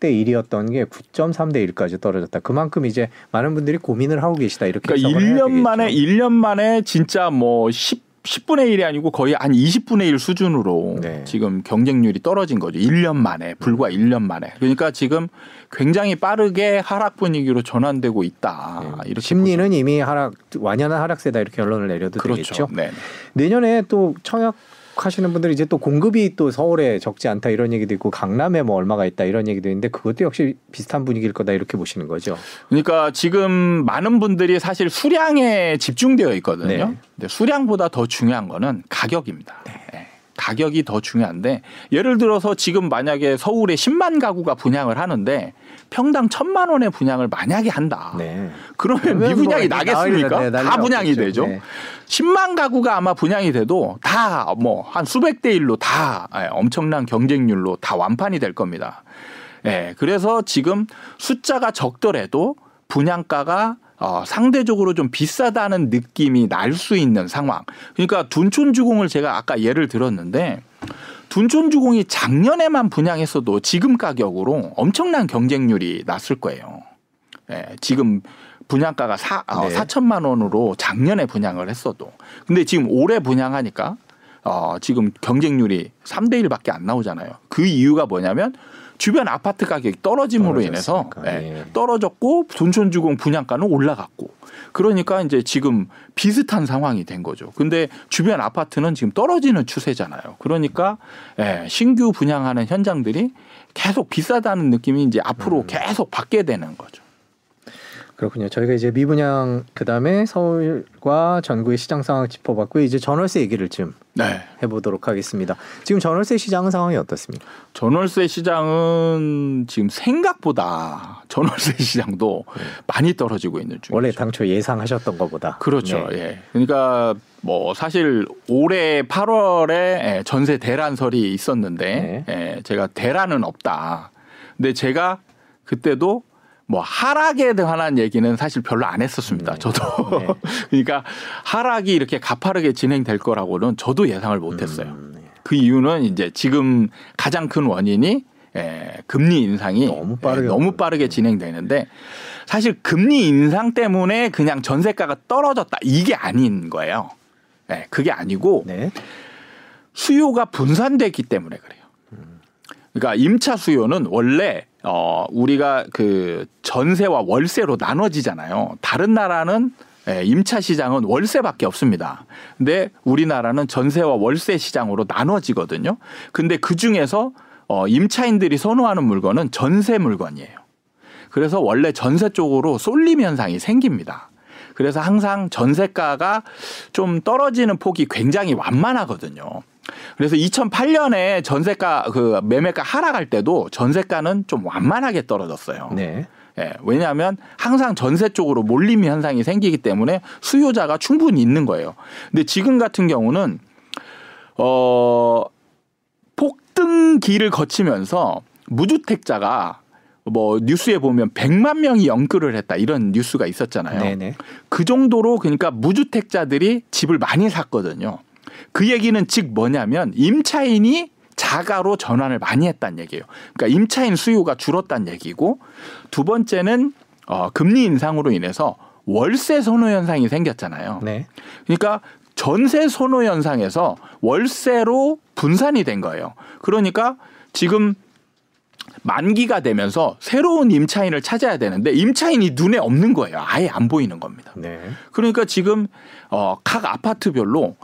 Speaker 1: 1이었던 게 9.3대 1까지 떨어졌다. 그만큼 이제 많은 분들이 고민을 하고 계시다 이렇게
Speaker 2: 그러니까
Speaker 1: 해석을 해야
Speaker 2: 1년 만에
Speaker 1: 되겠죠.
Speaker 2: 1년 만에 진짜 뭐 10, 10분의 1이 아니고 거의 한 20분의 1 수준으로
Speaker 1: 네.
Speaker 2: 지금 경쟁률이 떨어진 거죠. 1년 만에 불과 1년 만에. 그러니까 지금 굉장히 빠르게 하락 분위기로 전환되고 있다.
Speaker 1: 네.
Speaker 2: 이렇게
Speaker 1: 심리는 이미 하락 완연한 하락세다 이렇게 결론을 내려도
Speaker 2: 보죠.
Speaker 1: 되겠죠.
Speaker 2: 그렇죠. 네.
Speaker 1: 내년에 또 청약 하시는 분들이 이제 또 공급이 또 서울에 적지 않다 이런 얘기도 있고 강남에 뭐 얼마가 있다 이런 얘기도 있는데 그것도 역시 비슷한 분위기일 거다 이렇게 보시는 거죠.
Speaker 2: 그러니까 지금 많은 분들이 사실 수량에 집중되어 있거든요.
Speaker 1: 네.
Speaker 2: 근데 수량보다 더 중요한 거는 가격입니다. 네. 가격이 더 중요한데 예를 들어서 지금 만약에 서울에 10만 가구가 분양을 하는데 평당 1천만 원의 분양을 만약에 한다.
Speaker 1: 네.
Speaker 2: 그러면 미분양이
Speaker 1: 뭐
Speaker 2: 나겠습니까?
Speaker 1: 네,
Speaker 2: 다 분양이
Speaker 1: 없겠죠.
Speaker 2: 되죠.
Speaker 1: 네.
Speaker 2: 10만 가구가 아마 분양이 돼도 다 뭐 한 수백 대 일로 다 예, 엄청난 경쟁률로 다 완판이 될 겁니다. 예, 그래서 지금 숫자가 적더라도 분양가가 어, 상대적으로 좀 비싸다는 느낌이 날 수 있는 상황. 그러니까 둔촌주공을 제가 아까 예를 들었는데 둔촌주공이 작년에만 분양했어도 지금 가격으로 엄청난 경쟁률이 났을 거예요. 예, 지금 분양가가 사, 어,
Speaker 1: 네.
Speaker 2: 4천만 원으로 작년에 분양을 했어도. 근데 지금 올해 분양하니까 어, 지금 경쟁률이 3대 1밖에 안 나오잖아요. 그 이유가 뭐냐면 주변 아파트 가격이 떨어짐으로 인해서
Speaker 1: 떨어졌으니까,
Speaker 2: 예,
Speaker 1: 예.
Speaker 2: 떨어졌고 둔촌주공 분양가는 올라갔고 그러니까 이제 지금 비슷한 상황이 된 거죠. 근데 주변 아파트는 지금 떨어지는 추세잖아요. 그러니까 예, 신규 분양하는 현장들이 계속 비싸다는 느낌이 이제 앞으로
Speaker 1: 음.
Speaker 2: 계속 받게 되는 거죠.
Speaker 1: 그렇군요. 저희가 이제 미분양 그다음에 서울과 전국의 시장 상황 짚어봤고 이제 전월세 얘기를 좀
Speaker 2: 네.
Speaker 1: 해보도록 하겠습니다. 지금 전월세 시장 상황이 어떻습니까?
Speaker 2: 전월세 시장은 지금 생각보다 전월세 시장도 많이 떨어지고 있는 중이죠.
Speaker 1: 원래 당초 예상하셨던 것보다
Speaker 2: 그렇죠.
Speaker 1: 네.
Speaker 2: 예. 그러니까 뭐 사실 올해 8월에 전세 대란설이 있었는데 예, 제가 대란은 없다. 근데 제가 그때도 뭐 하락에 관한 얘기는 사실 별로 안 했었습니다.
Speaker 1: 네.
Speaker 2: 저도
Speaker 1: 네. (laughs)
Speaker 2: 그러니까 하락이 이렇게 가파르게 진행될 거라고는 저도 예상을 못했어요.
Speaker 1: 음, 네.
Speaker 2: 그 이유는 이제 지금 가장 큰 원인이 예, 금리 인상이
Speaker 1: 너무 빠르게
Speaker 2: 예, 너무 빠르게 진행되는데 사실 금리 인상 때문에 그냥 전세가가 떨어졌다 이게 아닌 거예요. 예, 그게 아니고
Speaker 1: 네.
Speaker 2: 수요가 분산됐기 때문에 그래요. 그러니까 임차 수요는 원래 어 우리가 그 전세와 월세로 나눠지잖아요. 다른 나라는 예, 임차 시장은 월세밖에 없습니다. 근데 우리나라는 전세와 월세 시장으로 나눠지거든요. 근데 그 중에서 어 임차인들이 선호하는 물건은 전세 물건이에요. 그래서 원래 전세 쪽으로 쏠림 현상이 생깁니다. 그래서 항상 전세가가 좀 떨어지는 폭이 굉장히 완만하거든요. 그래서 2008년에 전세가 그 매매가 하락할 때도 전세가는 좀 완만하게 떨어졌어요.
Speaker 1: 네.
Speaker 2: 예, 왜냐하면 항상 전세 쪽으로 몰림 현상이 생기기 때문에 수요자가 충분히 있는 거예요. 근데 지금 같은 경우는 어 폭등기를 거치면서 무주택자가 뭐 뉴스에 보면 100만 명이 연끌을 했다 이런 뉴스가 있었잖아요.
Speaker 1: 네네.
Speaker 2: 그 정도로 그러니까 무주택자들이 집을 많이 샀거든요. 그 얘기는 즉 뭐냐면 임차인이 자가로 전환을 많이 했다는 얘기예요. 그러니까 임차인 수요가 줄었다는 얘기고 두 번째는 어, 금리 인상으로 인해서 월세 선호 현상이 생겼잖아요.
Speaker 1: 네.
Speaker 2: 그러니까 전세 선호 현상에서 월세로 분산이 된 거예요. 그러니까 지금 만기가 되면서 새로운 임차인을 찾아야 되는데 임차인이 눈에 없는 거예요. 아예 안 보이는 겁니다.
Speaker 1: 네.
Speaker 2: 그러니까 지금 어, 각 아파트별로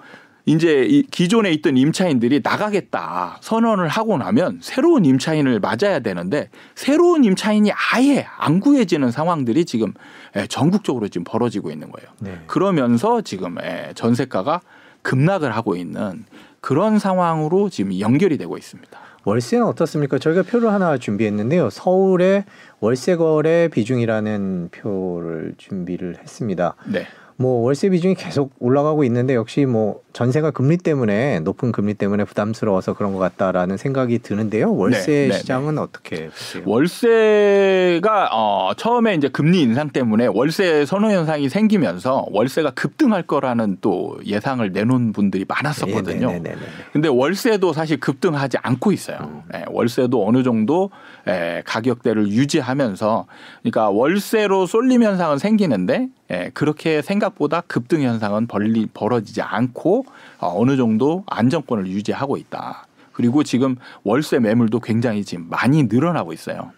Speaker 2: 이제 이 기존에 있던 임차인들이 나가겠다 선언을 하고 나면 새로운 임차인을 맞아야 되는데 새로운 임차인이 아예 안 구해지는 상황들이 지금 예, 전국적으로 지금 벌어지고 있는 거예요.
Speaker 1: 네.
Speaker 2: 그러면서 지금 예, 전세가가 급락을 하고 있는 그런 상황으로 지금 연결이 되고 있습니다.
Speaker 1: 월세는 어떻습니까? 저희가 표를 하나 준비했는데요. 서울의 월세 거래 비중이라는 표를 준비를 했습니다.
Speaker 2: 네.
Speaker 1: 뭐 월세 비중이 계속 올라가고 있는데 역시 뭐 전세가 금리 때문에 높은 금리 때문에 부담스러워서 그런 것 같다라는 생각이 드는데요. 월세
Speaker 2: 네, 네,
Speaker 1: 시장은 어떻게 보세요?
Speaker 2: 월세가 어 처음에 이제 금리 인상 때문에 월세 선호 현상이 생기면서 월세가 급등할 거라는 또 예상을 내놓은 분들이 많았었거든요.
Speaker 1: 네, 네, 네, 네.
Speaker 2: 근데 월세도 사실 급등하지 않고 있어요.
Speaker 1: 음.
Speaker 2: 예, 월세도 어느 정도 예, 가격대를 유지하면서 그러니까 월세로 쏠림 현상은 생기는데 예, 그렇게 생각보다 급등 현상은 벌리, 벌어지지 않고 어, 어느 정도 안정권을 유지하고 있다. 그리고 지금 월세 매물도 굉장히 지금 많이 늘어나고 있어요.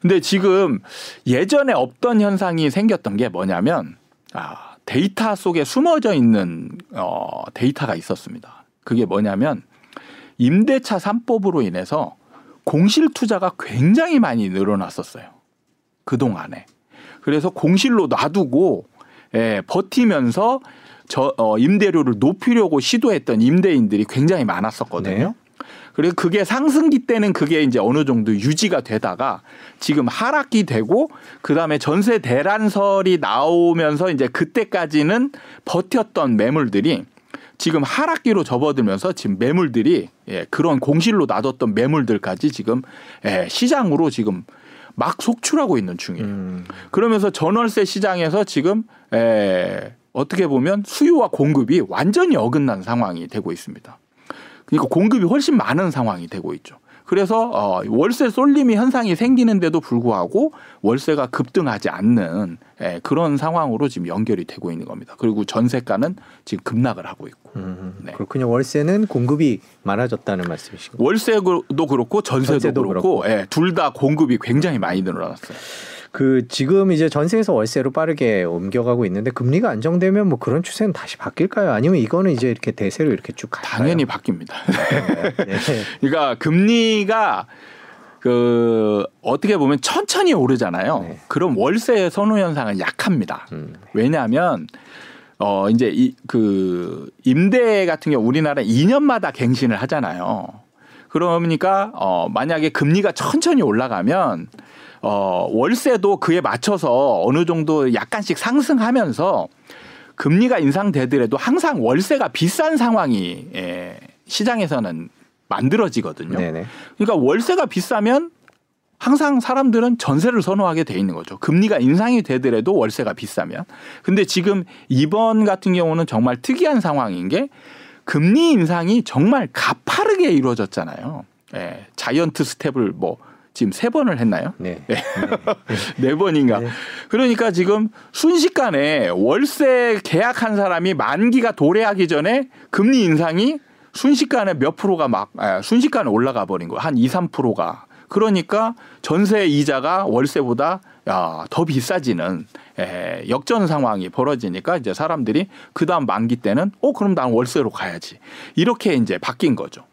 Speaker 2: 근데 지금 예전에 없던 현상이 생겼던 게 뭐냐면 아, 데이터 속에 숨어져 있는 어, 데이터가 있었습니다. 그게 뭐냐면 임대차 3법으로 인해서 공실 투자가 굉장히 많이 늘어났었어요. 그동안에. 그래서 공실로 놔두고 예, 버티면서 저 어, 임대료를 높이려고 시도했던 임대인들이 굉장히 많았었거든요.
Speaker 1: 네.
Speaker 2: 그리고 그게 상승기 때는 그게 이제 어느 정도 유지가 되다가 지금 하락기 되고 그다음에 전세 대란설이 나오면서 이제 그때까지는 버텼던 매물들이 지금 하락기로 접어들면서 지금 매물들이 예, 그런 공실로 놔뒀던 매물들까지 지금 예, 시장으로 지금 막 속출하고 있는 중이에요.
Speaker 1: 음,
Speaker 2: 그러면서 전월세 시장에서 지금 에, 어떻게 보면 수요와 공급이 완전히 어긋난 상황이 되고 있습니다. 그러니까 공급이 훨씬 많은 상황이 되고 있죠. 그래서 어, 월세 쏠림이 현상이 생기는데도 불구하고 월세가 급등하지 않는 예, 그런 상황으로 지금 연결이 되고 있는 겁니다. 그리고 전세가는 지금 급락을 하고 있고.
Speaker 1: 음,
Speaker 2: 네.
Speaker 1: 그렇군요. 월세는 공급이 많아졌다는 말씀이시고.
Speaker 2: 월세도 그렇고 전세도,
Speaker 1: 전세도
Speaker 2: 그렇고,
Speaker 1: 그렇고.
Speaker 2: 예, 둘 다 공급이 굉장히 많이 늘어났어요.
Speaker 1: 그 지금 이제 전세에서 월세로 빠르게 옮겨가고 있는데 금리가 안정되면 뭐 그런 추세는 다시 바뀔까요? 아니면 이거는 이제 이렇게 대세로 이렇게 쭉 갈까요?
Speaker 2: 당연히 바뀝니다.
Speaker 1: 네. (laughs)
Speaker 2: 그러니까 금리가 그 어떻게 보면 천천히 오르잖아요.
Speaker 1: 네.
Speaker 2: 그럼 월세 선호 현상은 약합니다.
Speaker 1: 음,
Speaker 2: 왜냐하면 어 이제 이 그 임대 같은 경우 우리나라 2년마다 갱신을 하잖아요. 그러니까 어 만약에 금리가 천천히 올라가면 어 월세도 그에 맞춰서 어느 정도 약간씩 상승하면서 금리가 인상되더라도 항상 월세가 비싼 상황이 예, 시장에서는 만들어지거든요.
Speaker 1: 네네.
Speaker 2: 그러니까 월세가 비싸면 항상 사람들은 전세를 선호하게 돼 있는 거죠. 금리가 인상이 되더라도 월세가 비싸면. 근데 지금 이번 같은 경우는 정말 특이한 상황인 게 금리 인상이 정말 가파르게 이루어졌잖아요. 예, 자이언트 스텝을 뭐 지금 세 번을 했나요?
Speaker 1: 네. (laughs)
Speaker 2: 네 번인가.
Speaker 1: 네.
Speaker 2: 그러니까 지금 순식간에 월세 계약한 사람이 만기가 도래하기 전에 금리 인상이 순식간에 몇 프로가 막 아, 순식간에 올라가 버린 거예요. 한 2, 3%가. 그러니까 전세 이자가 월세보다 야, 더 비싸지는 에, 역전 상황이 벌어지니까 이제 사람들이 그다음 만기 때는 어 그럼 난 월세로 가야지. 이렇게 이제 바뀐 거죠.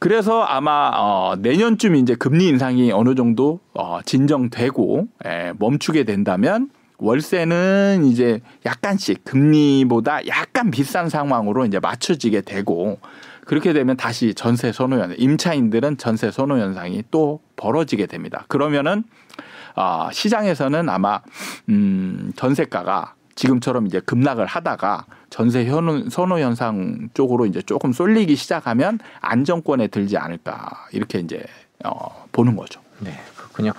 Speaker 2: 그래서 아마 어, 내년쯤 이제 금리 인상이 어느 정도 어, 진정되고 에, 멈추게 된다면 월세는 이제 약간씩 금리보다 약간 비싼 상황으로 이제 맞춰지게 되고 그렇게 되면 다시 전세 선호 현상, 임차인들은 전세 선호 현상이 또 벌어지게 됩니다. 그러면은 아, 시장에서는 아마 음, 전세가가 지금처럼 이제 급락을 하다가 전세 현우- 선호 현상 쪽으로 이제 조금 쏠리기 시작하면 안정권에 들지 않을까 이렇게 이제 어, 보는 거죠.
Speaker 1: 네, 그렇군요.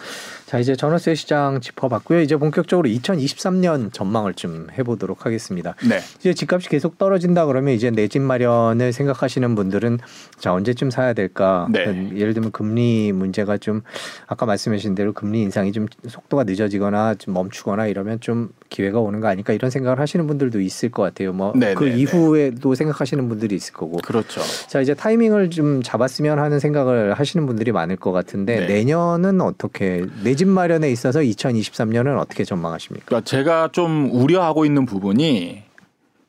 Speaker 1: 자, 이제 전월세 시장 짚어봤고요. 이제 본격적으로 2023년 전망을 좀 해보도록 하겠습니다.
Speaker 2: 네.
Speaker 1: 이제 집값이 계속 떨어진다 그러면 이제 내 집 마련을 생각하시는 분들은 자 언제쯤 사야 될까?
Speaker 2: 네.
Speaker 1: 그 예를 들면 금리 문제가 좀 아까 말씀하신 대로 금리 인상이 좀 속도가 늦어지거나 좀 멈추거나 이러면 좀 기회가 오는 거 아닐까 이런 생각을 하시는 분들도 있을 것 같아요. 뭐
Speaker 2: 네,
Speaker 1: 그
Speaker 2: 네, 네.
Speaker 1: 이후에도 생각하시는 분들이 있을 거고.
Speaker 2: 그렇죠.
Speaker 1: 자 이제 타이밍을 좀 잡았으면 하는 생각을 하시는 분들이 많을 것 같은데
Speaker 2: 네.
Speaker 1: 내년은 어떻게 내집 마련에 있어서 2023년은 어떻게 전망하십니까?
Speaker 2: 그러니까 제가 좀 우려하고 있는 부분이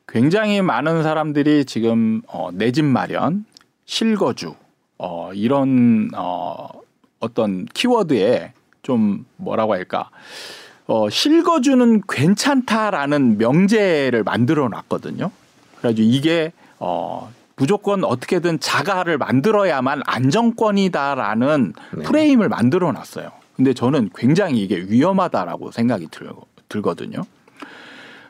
Speaker 2: 굉장히 많은 사람들이 지금 어, 내 집 마련, 실거주 어, 이런 어, 어떤 키워드에 좀 뭐라고 할까 어, 실거주는 괜찮다라는 명제를 만들어 놨거든요. 그래가지고 이게 어, 무조건 어떻게든 자가를 만들어야만 안정권이다라는
Speaker 1: 네.
Speaker 2: 프레임을 만들어 놨어요. 근데 저는 굉장히 이게 위험하다라고 생각이 들, 들거든요.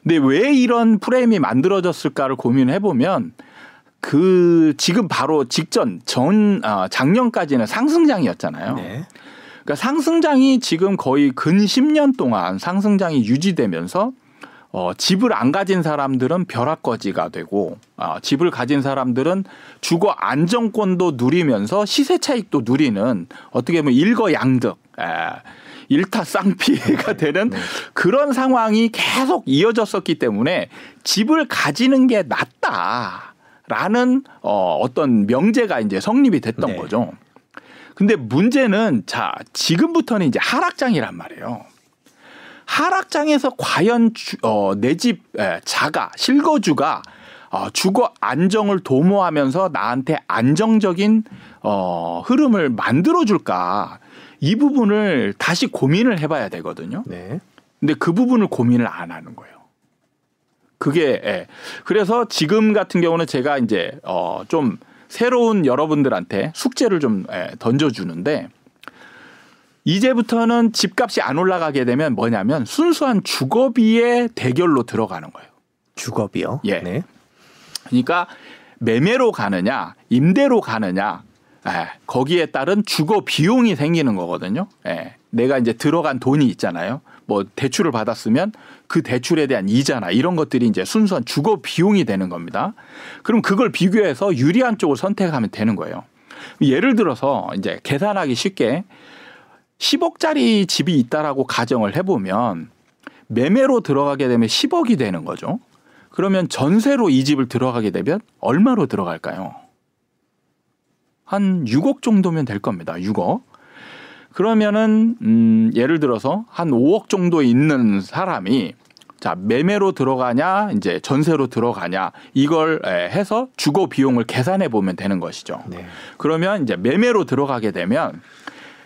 Speaker 2: 근데 왜 이런 프레임이 만들어졌을까를 고민해 보면 그 지금 바로 직전 전 아, 작년까지는 상승장이었잖아요.
Speaker 1: 네.
Speaker 2: 그러니까 상승장이 지금 거의 근 10년 동안 상승장이 유지되면서 어, 집을 안 가진 사람들은 벼락거지가 되고 아, 집을 가진 사람들은 주거 안정권도 누리면서 시세 차익도 누리는 어떻게 보면 일거양득 에, 일타 쌍피가 되는 그런 상황이 계속 이어졌었기 때문에 집을 가지는 게 낫다 라는 어, 어떤 명제가 이제 성립이 됐던
Speaker 1: 네.
Speaker 2: 거죠. 근데 문제는 자 지금부터는 이제 하락장이란 말이에요. 하락장에서 과연 어, 내집 자가 실거주가 어, 주거 안정을 도모하면서 나한테 안정적인 어, 흐름을 만들어 줄까 이 부분을 다시 고민을 해봐야 되거든요.
Speaker 1: 네.
Speaker 2: 근데 그 부분을 고민을 안 하는 거예요. 그게 예. 그래서 지금 같은 경우는 제가 이제 어 좀 새로운 여러분들한테 숙제를 좀 예, 던져주는데 이제부터는 집값이 안 올라가게 되면 뭐냐면 순수한 주거비의 대결로 들어가는 거예요.
Speaker 1: 주거비요.
Speaker 2: 예.
Speaker 1: 네.
Speaker 2: 그러니까 매매로 가느냐, 임대로 가느냐, 예, 거기에 따른 주거 비용이 생기는 거거든요. 예, 내가 이제 들어간 돈이 있잖아요. 뭐 대출을 받았으면 그 대출에 대한 이자나 이런 것들이 이제 순수한 주거 비용이 되는 겁니다. 그럼 그걸 비교해서 유리한 쪽을 선택하면 되는 거예요. 예를 들어서 이제 계산하기 쉽게 10억짜리 집이 있다라고 가정을 해보면 매매로 들어가게 되면 10억이 되는 거죠. 그러면 전세로 이 집을 들어가게 되면 얼마로 들어갈까요? 한 6억 정도면 될 겁니다. 6억. 그러면은 음 예를 들어서 한 5억 정도 있는 사람이 자 매매로 들어가냐 이제 전세로 들어가냐 이걸 해서 주거 비용을 계산해 보면 되는 것이죠. 네. 그러면 이제 매매로 들어가게 되면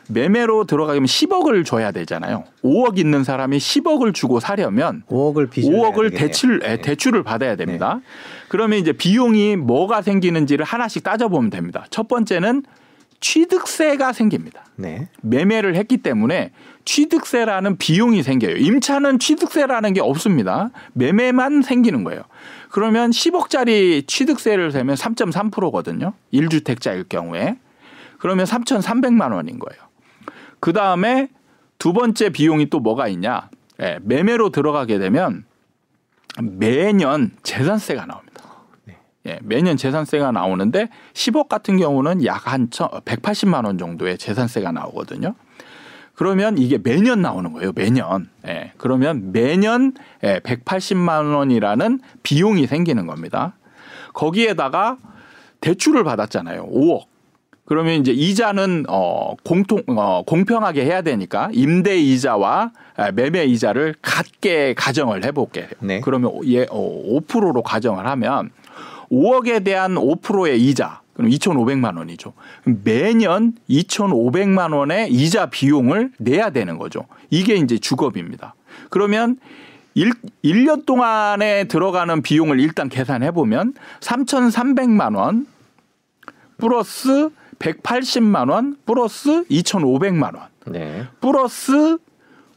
Speaker 2: 매매로 들어가면 10억을 줘야 되잖아요. 5억 있는 사람이 10억을 주고 사려면
Speaker 1: 5억을
Speaker 2: 5억을 대출 네. 대출을 받아야 됩니다. 네. 그러면 이제 비용이 뭐가 생기는지를 하나씩 따져보면 됩니다. 첫 번째는 취득세가 생깁니다. 네. 매매를 했기 때문에 취득세라는 비용이 생겨요. 임차는 취득세라는 게 없습니다. 매매만 생기는 거예요. 그러면 10억짜리 취득세를 세면 3.3%거든요. 1주택자일 경우에. 그러면 3,300만 원인 거예요. 그 다음에 두 번째 비용이 또 뭐가 있냐. 예, 매매로 들어가게 되면 매년 재산세가 나옵니다. 예, 매년 재산세가 나오는데 10억 같은 경우는 약 한 180만 원 정도의 재산세가 나오거든요. 그러면 이게 매년 나오는 거예요. 매년. 예, 그러면 매년 예, 180만 원이라는 비용이 생기는 겁니다. 거기에다가 대출을 받았잖아요. 5억. 그러면 이제 이자는 어 공통 어 공평하게 해야 되니까 임대 이자와 매매 이자를 같게 가정을 해 볼게요. 네. 그러면 예 5%로 가정을 하면 5억에 대한 5%의 이자 그럼 2,500만 원이죠. 매년 2,500만 원의 이자 비용을 내야 되는 거죠. 이게 이제 주거비입니다. 그러면 1, 1년 동안에 들어가는 비용을 일단 계산해 보면 3,300만 원 플러스 180만 원 플러스 2,500만 원 네. 플러스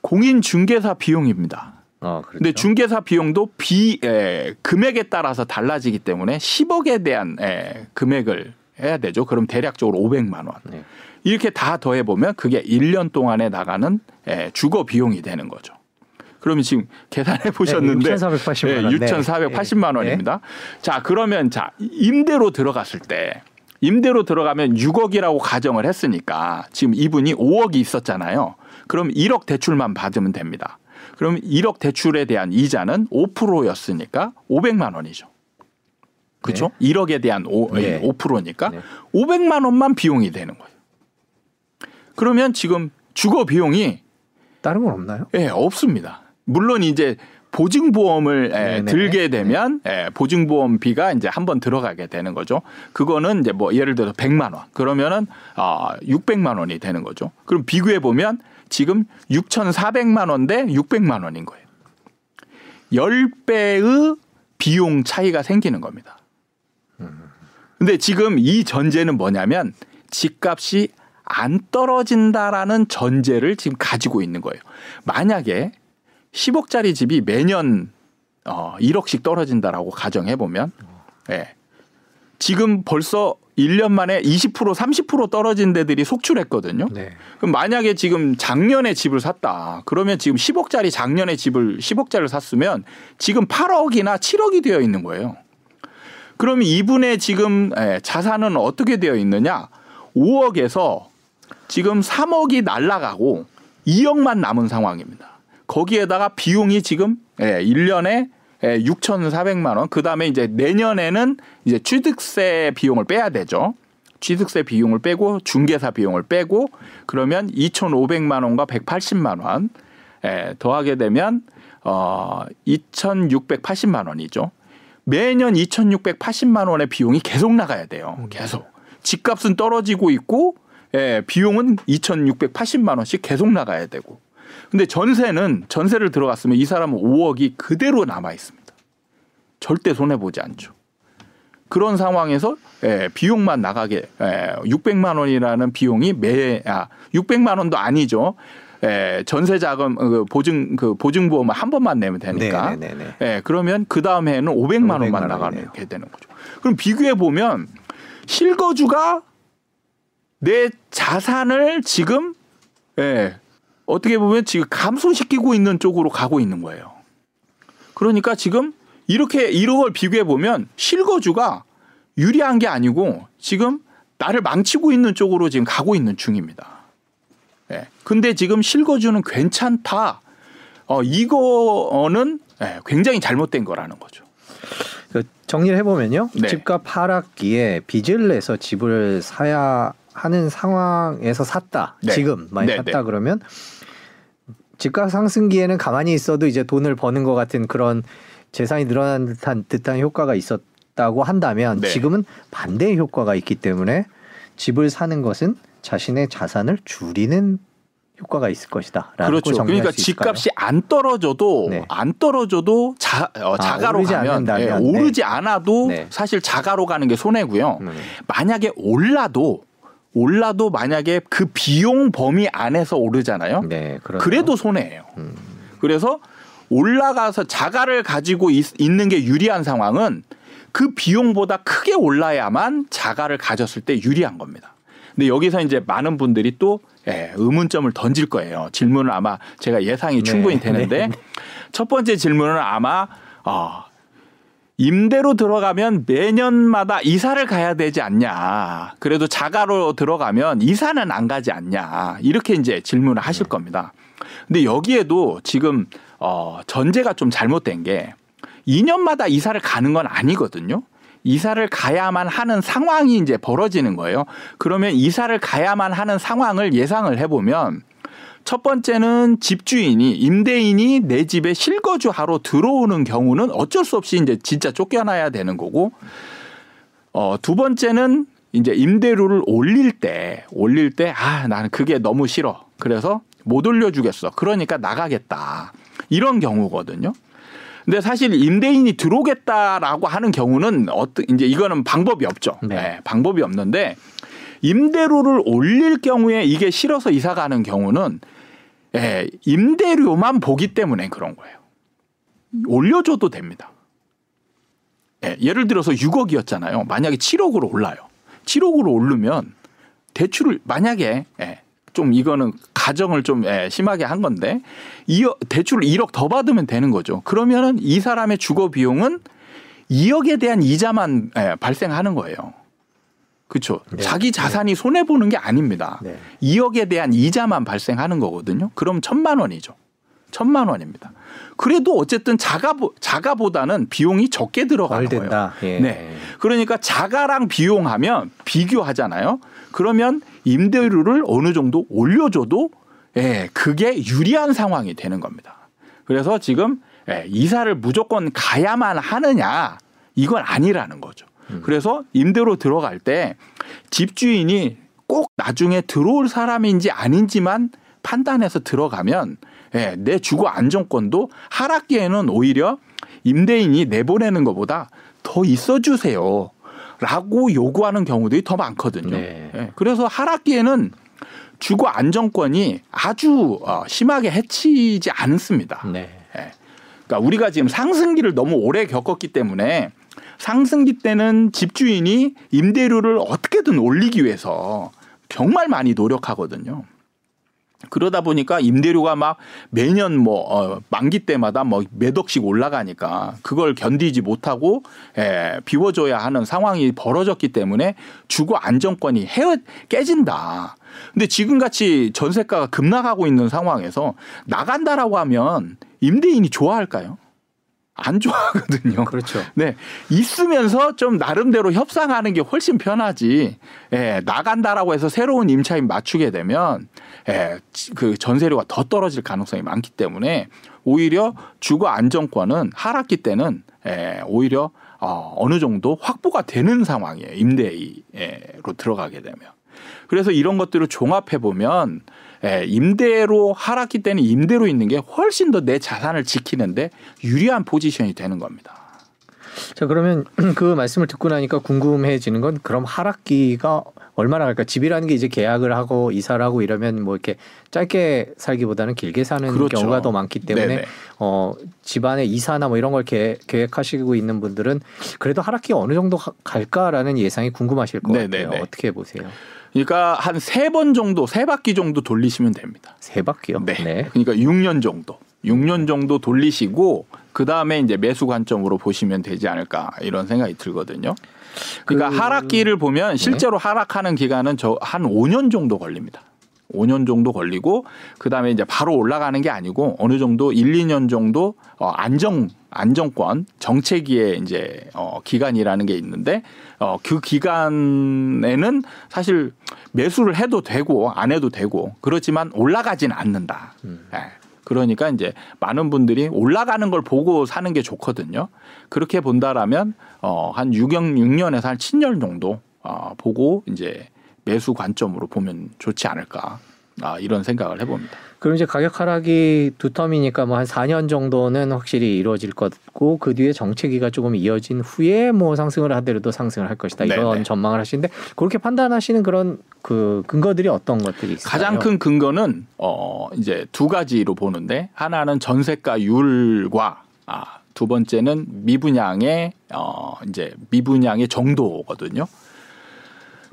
Speaker 2: 공인 중개사 비용입니다. 어, 그렇죠. 근데 중개사 비용도 비 에, 금액에 따라서 달라지기 때문에 10억에 대한 에, 금액을 해야 되죠. 그럼 대략적으로 500만 원. 네. 이렇게 다 더해 보면 그게 1년 동안에 나가는 에, 주거 비용이 되는 거죠. 그러면 지금 계산해 보셨는데
Speaker 1: 네, 6,480만 원.
Speaker 2: 네, 6,480만 원입니다. 자, 그러면 자, 임대로 들어갔을 때 임대로 들어가면 6억이라고 가정을 했으니까 지금 이분이 5억이 있었잖아요. 그럼 1억 대출만 받으면 됩니다. 그럼 1억 대출에 대한 이자는 5%였으니까 500만 원이죠. 그렇죠? 네. 1억에 대한 5, 네. 5%니까 네. 500만 원만 비용이 되는 거예요. 그러면 지금 주거 비용이
Speaker 1: 다른 건 없나요?
Speaker 2: 예, 네, 없습니다. 물론 이제 보증보험을 에, 들게 되면 에, 보증보험비가 이제 한 번 들어가게 되는 거죠. 그거는 이제 뭐 예를 들어서 100만 원 그러면은 아 600만 원이 되는 거죠. 그럼 비교해 보면 지금 6,400만 원 대 600만 원인 거예요. 10배의 비용 차이가 생기는 겁니다. 근데 지금 이 전제는 뭐냐면 집값이 안 떨어진다라는 전제를 지금 가지고 있는 거예요. 만약에 10억짜리 집이 매년 어 1억씩 떨어진다라고 가정해 보면 예. 네. 지금 벌써 1년 만에 20% 30% 떨어진 데들이 속출했거든요. 네. 그럼 만약에 지금 작년에 집을 샀다. 그러면 지금 10억짜리 작년에 집을 10억짜리를 샀으면 지금 8억이나 7억이 되어 있는 거예요. 그럼 이분의 지금 예, 자산은 어떻게 되어 있느냐? 5억에서 지금 3억이 날라가고 2억만 남은 상황입니다. 거기에다가 비용이 지금 1년에 예, 6,400만 원. 그다음에 이제 내년에는 이제 취득세 비용을 빼야 되죠. 취득세 비용을 빼고 중개사 비용을 빼고 그러면 2,500만 원과 180만 원 예, 더하게 되면 어 2,680만 원이죠. 매년 2,680만 원의 비용이 계속 나가야 돼요. 음. 계속. 집값은 떨어지고 있고 예, 비용은 2,680만 원씩 계속 나가야 되고. 근데 전세는 전세를 들어갔으면 이 사람은 5억이 그대로 남아 있습니다. 절대 손해 보지 않죠. 그런 상황에서 예, 비용만 나가게 예, 600만 원이라는 비용이 매 아, 600만 원도 아니죠. 예, 전세 자금 그 보증 그 보증 보험을 한 번만 내면 되니까. 네네네. 네, 네, 네. 예, 그러면 그 다음 해에는 500만, 500만 원만 나가게 되는 거죠. 그럼 비교해 보면 실거주가 내 자산을 지금 예, 어떻게 보면 지금 감소시키고 있는 쪽으로 가고 있는 거예요. 그러니까 지금 이렇게 이런 걸 비교해 보면 실거주가 유리한 게 아니고 지금 나를 망치고 있는 쪽으로 지금 가고 있는 중입니다. 예. 근데 지금 실거주는 괜찮다. 어, 이거는 예, 굉장히 잘못된 거라는 거죠.
Speaker 1: 그 정리를 해보면요.
Speaker 2: 네.
Speaker 1: 집값 하락기에 빚을 내서 집을 사야 하는 상황에서 샀다.
Speaker 2: 네.
Speaker 1: 지금 많이
Speaker 2: 네,
Speaker 1: 샀다
Speaker 2: 네.
Speaker 1: 그러면 집값 상승기에는 가만히 있어도 이제 돈을 버는 것 같은 그런 재산이 늘어난 듯한 듯한 효과가 있었다고 한다면
Speaker 2: 네.
Speaker 1: 지금은 반대의 효과가 있기 때문에 집을 사는 것은 자신의 자산을 줄이는 효과가 있을 것이다.
Speaker 2: 그렇죠. 그러니까 집값이 안 떨어져도
Speaker 1: 네.
Speaker 2: 안 떨어져도 자, 어, 자가로
Speaker 1: 오르지
Speaker 2: 가면
Speaker 1: 않는다면,
Speaker 2: 예,
Speaker 1: 네.
Speaker 2: 오르지 않아도
Speaker 1: 네.
Speaker 2: 사실 자가로 가는 게 손해고요.
Speaker 1: 음.
Speaker 2: 만약에 올라도 올라도 만약에 그 비용 범위 안에서 오르잖아요.
Speaker 1: 네, 그런
Speaker 2: 그래도 손해예요.
Speaker 1: 음.
Speaker 2: 그래서 올라가서 자가를 가지고 있, 있는 게 유리한 상황은 그 비용보다 크게 올라야만 자가를 가졌을 때 유리한 겁니다. 근데 여기서 이제 많은 분들이 또 예, 의문점을 던질 거예요. 질문을 아마 제가 예상이 충분히
Speaker 1: 네. (laughs)
Speaker 2: 되는데
Speaker 1: 네.
Speaker 2: 첫 번째 질문은 아마 어, 임대로 들어가면 매년마다 이사를 가야 되지 않냐. 그래도 자가로 들어가면 이사는 안 가지 않냐. 이렇게 이제 질문을 하실 겁니다. 근데 여기에도 지금 어, 전제가 좀 잘못된 게 2년마다 이사를 가는 건 아니거든요. 이사를 가야만 하는 상황이 이제 벌어지는 거예요. 그러면 이사를 가야만 하는 상황을 예상을 해보면 첫 번째는 집주인이 임대인이 내 집에 실거주하러 들어오는 경우는 어쩔 수 없이 이제 진짜 쫓겨나야 되는 거고 어, 두 번째는 이제 임대료를 올릴 때 올릴 때 아 나는 그게 너무 싫어 그래서 못 올려주겠어 그러니까 나가겠다 이런 경우거든요. 근데 사실 임대인이 들어오겠다라고 하는 경우는 어떤 이제 이거는 방법이 없죠.
Speaker 1: 네.
Speaker 2: 네, 방법이 없는데 임대료를 올릴 경우에 이게 싫어서 이사 가는 경우는 예, 임대료만 보기 때문에 그런 거예요. 올려줘도 됩니다. 예, 예를 들어서 6억이었잖아요. 만약에 7억으로 올라요. 7억으로 오르면 대출을 만약에 예, 좀 이거는 가정을 좀 예, 심하게 한 건데 이 대출을 1억 더 받으면 되는 거죠. 그러면은 이 사람의 주거 비용은 2억에 대한 이자만 예, 발생하는 거예요. 그렇죠.
Speaker 1: 네.
Speaker 2: 자기 자산이 손해 보는 게 아닙니다.
Speaker 1: 네.
Speaker 2: 2억에 대한 이자만 발생하는 거거든요. 그럼 천만 원이죠. 천만 원입니다. 그래도 어쨌든 자가 자가보다는 비용이 적게 들어가는
Speaker 1: 덜
Speaker 2: 거예요.
Speaker 1: 예.
Speaker 2: 네. 그러니까 자가랑 비용하면 비교하잖아요. 그러면 임대료를 어느 정도 올려줘도 예, 그게 유리한 상황이 되는 겁니다. 그래서 지금 예, 이사를 무조건 가야만 하느냐 이건 아니라는 거죠. 그래서 임대로 들어갈 때 집주인이 꼭 나중에 들어올 사람인지 아닌지만 판단해서 들어가면 예, 내 주거 안정권도 하락기에는 오히려 임대인이 내보내는 것보다 더 있어 주세요. 라고 요구하는 경우들이 더 많거든요.
Speaker 1: 네.
Speaker 2: 예, 그래서 하락기에는 주거 안정권이 아주 어, 심하게 해치지 않습니다.
Speaker 1: 네.
Speaker 2: 예. 그러니까 우리가 지금 상승기를 너무 오래 겪었기 때문에 상승기 때는 집주인이 임대료를 어떻게든 올리기 위해서 정말 많이 노력하거든요. 그러다 보니까 임대료가 막 매년 뭐 어, 만기 때마다 뭐 몇 억씩 올라가니까 그걸 견디지 못하고 에, 비워줘야 하는 상황이 벌어졌기 때문에 주거 안정권이 헤어 깨진다. 근데 지금 같이 전세가가 급락하고 있는 상황에서 나간다라고 하면 임대인이 좋아할까요? 안 좋아하거든요.
Speaker 1: 그렇죠.
Speaker 2: 네. 있으면서 좀 나름대로 협상하는 게 훨씬 편하지. 예, 나간다라고 해서 새로운 임차인 맞추게 되면 예, 그 전세료가 더 떨어질 가능성이 많기 때문에 오히려 주거 안정권은 하락기 때는 예, 오히려 어, 어느 정도 확보가 되는 상황이에요. 임대로 들어가게 되면. 그래서 이런 것들을 종합해 보면 예, 임대로 하락기 때는 임대로 있는 게 훨씬 더 내 자산을 지키는데 유리한 포지션이 되는 겁니다.
Speaker 1: 자 그러면 (clears throat) 그 말씀을 듣고 나니까 궁금해지는 건 그럼 하락기가 얼마나 갈까? 집이라는 게 이제 계약을 하고 이사를 하고 이러면 뭐 이렇게 짧게 살기보다는 길게 사는
Speaker 2: 그렇죠.
Speaker 1: 경우가 더 많기 때문에
Speaker 2: 네네.
Speaker 1: 어 집안에 이사나 뭐 이런 걸 계획, 계획하시고 있는 분들은 그래도 하락기가 어느 정도 가- 갈까라는 예상이 궁금하실 것
Speaker 2: 네네네.
Speaker 1: 같아요. 어떻게 보세요?
Speaker 2: 그러니까 한 세 번 정도, 세 바퀴 정도 돌리시면 됩니다.
Speaker 1: 세 바퀴요?
Speaker 2: 네. 그러니까 6년 정도. 6년 정도 돌리시고 그 다음에 이제 매수 관점으로 보시면 되지 않을까 이런 생각이 들거든요. 그러니까
Speaker 1: 그-
Speaker 2: 하락기를 보면 실제로 하락하는 기간은 저 한 5년 정도 걸립니다. 5년 정도 걸리고 그다음에 이제 바로 올라가는 게 아니고 어느 정도 1, 2년 정도 어 안정 안정권 정체기의 이제 어 기간이라는 게 있는데 어 그 기간에는 사실 매수를 해도 되고 안 해도 되고 그렇지만 올라가지는 않는다. 예. 그러니까 이제 많은 분들이 올라가는 걸 보고 사는 게 좋거든요. 그렇게 본다라면 어 한 6년 6년에서 한 7년 정도 어 보고 이제 매수 관점으로 보면 좋지 않을까. 아, 이런 생각을 해봅니다.
Speaker 1: 그럼 이제 가격 하락이 두 텀이니까 뭐 한 4년 정도는 확실히 이루어질 것고 그 뒤에 정체기가 조금 이어진 후에 뭐 상승을 하더라도 상승을 할 것이다 이런
Speaker 2: 네네.
Speaker 1: 전망을 하시는데 그렇게 판단하시는 그런 그 근거들이 어떤 것들이 있어요?
Speaker 2: 가장 큰 근거는 어 이제 두 가지로 보는데 하나는 전세가율과 아, 두 번째는 미분양의 어 이제 미분양의 정도거든요.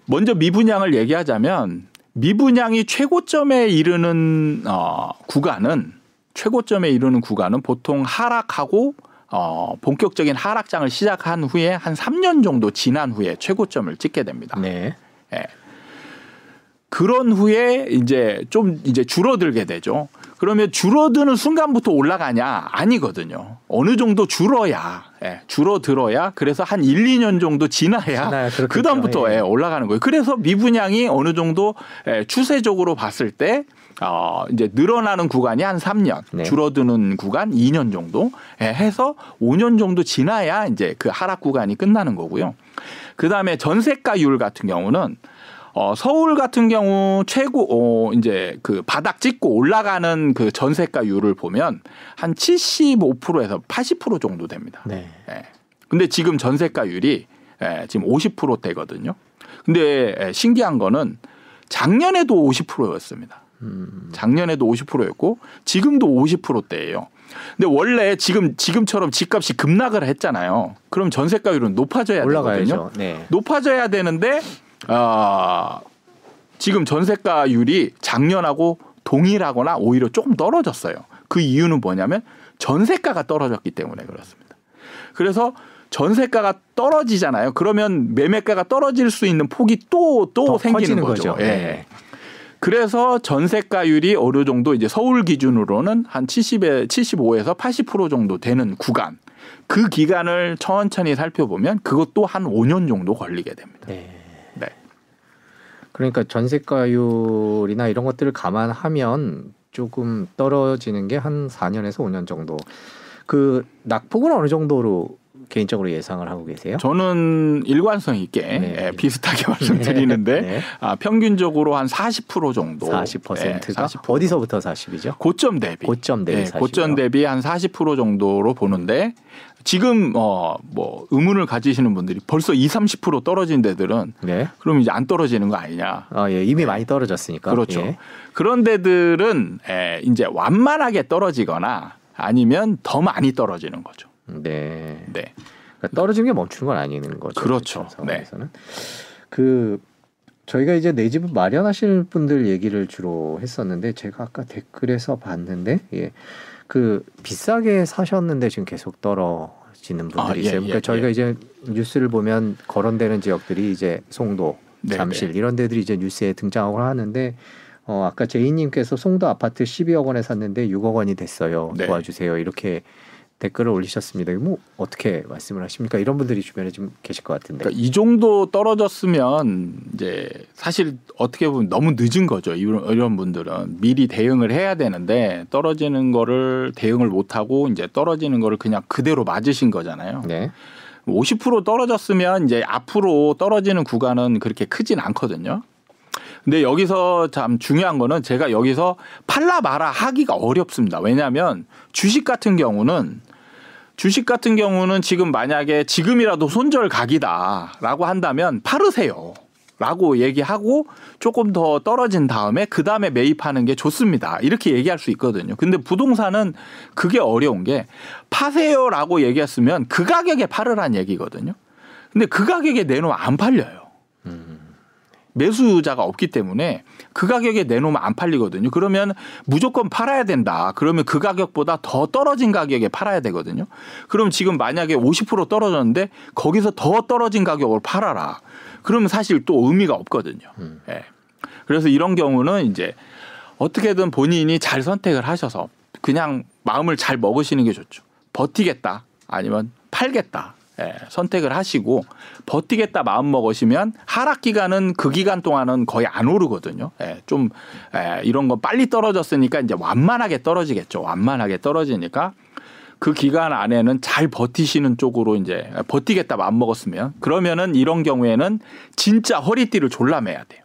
Speaker 2: 먼저 미분양을 얘기하자면 미분양이 최고점에 이르는 어 구간은 최고점에 이르는 구간은 보통 하락하고 어 본격적인 하락장을 시작한 후에 한 3년 정도 지난 후에 최고점을 찍게 됩니다.
Speaker 1: 네.
Speaker 2: 예. 그런 후에 이제 좀 이제 줄어들게 되죠. 그러면 줄어드는 순간부터 올라가냐? 아니거든요. 어느 정도 줄어야, 예, 줄어들어야 그래서 한 1, 2년 정도 지나야
Speaker 1: 그렇겠죠.
Speaker 2: 그다음부터
Speaker 1: 예.
Speaker 2: 예, 올라가는 거예요. 그래서 미분양이 어느 정도 예, 추세적으로 봤을 때 어, 이제 늘어나는 구간이 한 3년,
Speaker 1: 네.
Speaker 2: 줄어드는 구간 2년 정도 예, 해서 5년 정도 지나야 이제 그 하락 구간이 끝나는 거고요. 그 다음에 전세가율 같은 경우는 어, 서울 같은 경우 최고 어, 이제 그 바닥 찍고 올라가는 그 전세가율을 보면 한 75%에서 80% 정도 됩니다.
Speaker 1: 네.
Speaker 2: 예. 근데 지금 전세가율이 예, 지금 50%대거든요. 근데 예, 신기한 거는 작년에도 50%였습니다.
Speaker 1: 음.
Speaker 2: 작년에도 50%였고 지금도 50%대예요. 근데 원래 지금 지금처럼 집값이 급락을 했잖아요. 그럼 전세가율은 높아져야 되거든요.
Speaker 1: 올라가야죠. 네.
Speaker 2: 높아져야 되는데 아 지금 전세가율이 작년하고 동일하거나 오히려 조금 떨어졌어요. 그 이유는 뭐냐면 전세가가 떨어졌기 때문에 그렇습니다. 그래서 전세가가 떨어지잖아요. 그러면 매매가가 떨어질 수 있는 폭이
Speaker 1: 또또더
Speaker 2: 생기는 거죠.
Speaker 1: 거죠.
Speaker 2: 예.
Speaker 1: 네.
Speaker 2: 그래서 전세가율이 어느 정도 이제 서울 기준으로는 한 70에 75에서 80% 정도 되는 구간. 그 기간을 천천히 살펴보면 그것도 한 5년 정도 걸리게 됩니다.
Speaker 1: 네.
Speaker 2: 네.
Speaker 1: 그러니까 전세가율이나 이런 것들을 감안하면 조금 떨어지는 게 한 4년에서 5년 정도. 그 낙폭은 어느 정도로 개인적으로 예상을 하고 계세요?
Speaker 2: 저는 일관성 있게
Speaker 1: 네.
Speaker 2: 예, 비슷하게 (laughs) 말씀드리는데
Speaker 1: 네.
Speaker 2: 아, 평균적으로 한 40% 정도.
Speaker 1: 40%가
Speaker 2: 예, 40%. (laughs)
Speaker 1: 어디서부터 40이죠?
Speaker 2: 고점 대비.
Speaker 1: 고점 대비
Speaker 2: 예,
Speaker 1: 40 이요?
Speaker 2: 고점 대비 한 40% 정도로 보는데 지금 어뭐 의문을 가지시는 분들이 벌써 2, 30% 떨어진 데들은
Speaker 1: 네.
Speaker 2: 그럼 이제 안 떨어지는 거 아니냐.
Speaker 1: 아, 예. 이미 많이 떨어졌으니까.
Speaker 2: 그렇죠.
Speaker 1: 예.
Speaker 2: 그런 데들은 에, 이제 완만하게 떨어지거나 아니면 더 많이 떨어지는 거죠.
Speaker 1: 네.
Speaker 2: 네.
Speaker 1: 그러니까 떨어지는 게 멈추는 건 아니는 거죠.
Speaker 2: 그렇죠.
Speaker 1: 그런 상황에서는. 그 저희가 이제 내 집을 마련하실 분들 얘기를 주로 했었는데 제가 아까 댓글에서 봤는데 예. 그 비싸게 사셨는데 지금 계속 떨어지는 분들이
Speaker 2: 아, 예,
Speaker 1: 있어요.
Speaker 2: 예,
Speaker 1: 그러니까 저희가
Speaker 2: 예.
Speaker 1: 이제 뉴스를 보면 거론되는 지역들이 이제 송도,
Speaker 2: 네,
Speaker 1: 잠실 이런 데들이 이제 뉴스에 등장하고 하는데 어 아까 제이님께서 송도 아파트 12억 원에 샀는데 6억 원이 됐어요.
Speaker 2: 네.
Speaker 1: 도와주세요. 이렇게 댓글을 올리셨습니다. 뭐 어떻게 말씀을 하십니까? 이런 분들이 주변에 좀 계실 것 같은데.
Speaker 2: 그러니까 이 정도 떨어졌으면 이제 사실 어떻게 보면 너무 늦은 거죠. 이런, 이런 분들은 미리 대응을 해야 되는데 떨어지는 거를 대응을 못 하고 이제 떨어지는 거를 그냥 그대로 맞으신 거잖아요.
Speaker 1: 네.
Speaker 2: 50% 떨어졌으면 이제 앞으로 떨어지는 구간은 그렇게 크진 않거든요. 근데 여기서 참 중요한 거는 제가 여기서 팔라 마라 하기가 어렵습니다. 왜냐하면 주식 같은 경우는 주식 같은 경우는 지금 만약에 지금이라도 손절 각이다라고 한다면 팔으세요. 라고 얘기하고 조금 더 떨어진 다음에 그 다음에 매입하는 게 좋습니다. 이렇게 얘기할 수 있거든요. 근데 부동산은 그게 어려운 게 파세요라고 얘기했으면 그 가격에 팔으란 얘기거든요. 근데 그 가격에 내놓으면 안 팔려요.
Speaker 1: 음.
Speaker 2: 매수자가 없기 때문에 그 가격에 내놓으면 안 팔리거든요. 그러면 무조건 팔아야 된다. 그러면 그 가격보다 더 떨어진 가격에 팔아야 되거든요. 그럼 지금 만약에 50% 떨어졌는데 거기서 더 떨어진 가격을 팔아라. 그러면 사실 또 의미가 없거든요.
Speaker 1: 음.
Speaker 2: 예. 그래서 이런 경우는 이제 어떻게든 본인이 잘 선택을 하셔서 그냥 마음을 잘 먹으시는 게 좋죠. 버티겠다 아니면 팔겠다. 예, 선택을 하시고 버티겠다 마음 먹으시면 하락 기간은 그 기간 동안은 거의 안 오르거든요. 예, 좀 예, 이런 거 빨리 떨어졌으니까 이제 완만하게 떨어지겠죠. 완만하게 떨어지니까 그 기간 안에는 잘 버티시는 쪽으로 이제 버티겠다 마음 먹었으면 그러면은 이런 경우에는 진짜 허리띠를 졸라매야 돼요.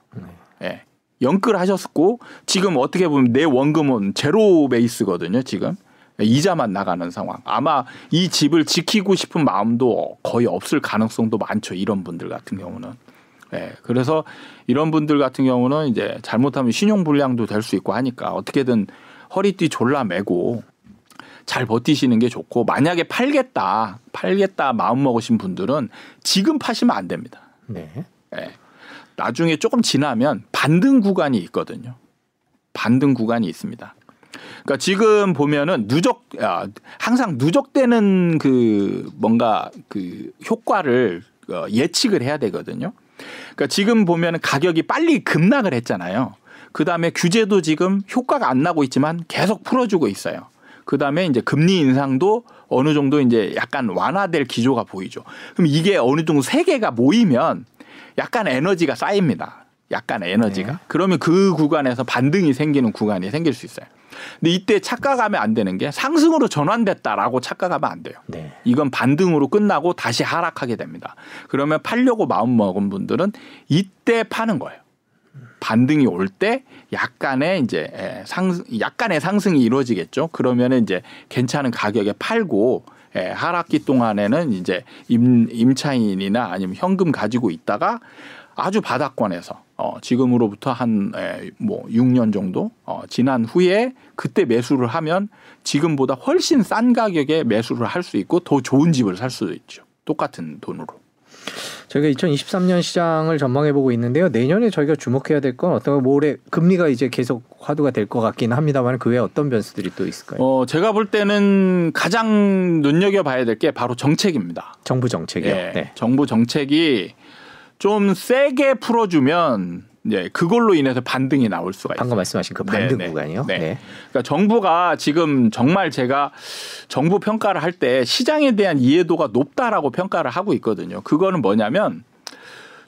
Speaker 2: 예. 영끌 하셨고 지금 어떻게 보면 내 원금은 제로 베이스거든요. 지금 이자만 나가는 상황. 아마 이 집을 지키고 싶은 마음도 거의 없을 가능성도 많죠. 이런 분들 같은 경우는. 예. 그래서 이런 분들 같은 경우는 이제 잘못하면 신용 불량도 될 수 있고 하니까 어떻게든 허리띠 졸라매고 잘 버티시는 게 좋고 만약에 팔겠다 팔겠다 마음 먹으신 분들은 지금 파시면 안 됩니다.
Speaker 1: 네.
Speaker 2: 예. 나중에 조금 지나면 반등 구간이 있거든요. 반등 구간이 있습니다. 그러니까 지금 보면은 누적 아, 항상 누적되는 그 뭔가 그 효과를 어, 예측을 해야 되거든요. 그러니까 지금 보면은 가격이 빨리 급락을 했잖아요. 그 다음에 규제도 지금 효과가 안 나고 있지만 계속 풀어주고 있어요. 그 다음에 이제 금리 인상도 어느 정도 이제 약간 완화될 기조가 보이죠. 그럼 이게 어느 정도 세 개가 모이면 약간 에너지가 쌓입니다. 약간 에너지가.
Speaker 1: 네.
Speaker 2: 그러면 그 구간에서 반등이 생기는 구간이 생길 수 있어요. 근데 이때 착각하면 안 되는 게 상승으로 전환됐다라고 착각하면 안 돼요.
Speaker 1: 네.
Speaker 2: 이건 반등으로 끝나고 다시 하락하게 됩니다. 그러면 팔려고 마음 먹은 분들은 이때 파는 거예요. 반등이 올 때 약간의 이제 예, 상 약간의 상승이 이루어지겠죠. 그러면은 이제 괜찮은 가격에 팔고 예, 하락기 동안에는 이제 임, 임차인이나 아니면 현금 가지고 있다가 아주 바닥권에서 어, 지금으로부터 한뭐 6년 정도 어, 지난 후에 그때 매수를 하면 지금보다 훨씬 싼 가격에 매수를 할 수 있고 더 좋은 집을 살 수도 있죠. 똑같은 돈으로.
Speaker 1: 저희가 2023년 시장을 전망해 보고 있는데요. 내년에 저희가 주목해야 될 건 어떤 뭐 올해 금리가 이제 계속 화두가 될 것 같긴 합니다만 그 외에 어떤 변수들이 또 있을까요?
Speaker 2: 어, 제가 볼 때는 가장 눈여겨 봐야 될 게 바로 정책입니다.
Speaker 1: 정부 정책이요.
Speaker 2: 예,
Speaker 1: 네.
Speaker 2: 정부 정책이 좀 세게 풀어주면 예, 그걸로 인해서 반등이 나올 수가 있어요.
Speaker 1: 방금 말씀하신 그 반등
Speaker 2: 네, 네.
Speaker 1: 구간이요.
Speaker 2: 네.
Speaker 1: 네.
Speaker 2: 그러니까 정부가 지금 정말 제가 정부 평가를 할 때 시장에 대한 이해도가 높다라고 평가를 하고 있거든요. 그거는 뭐냐면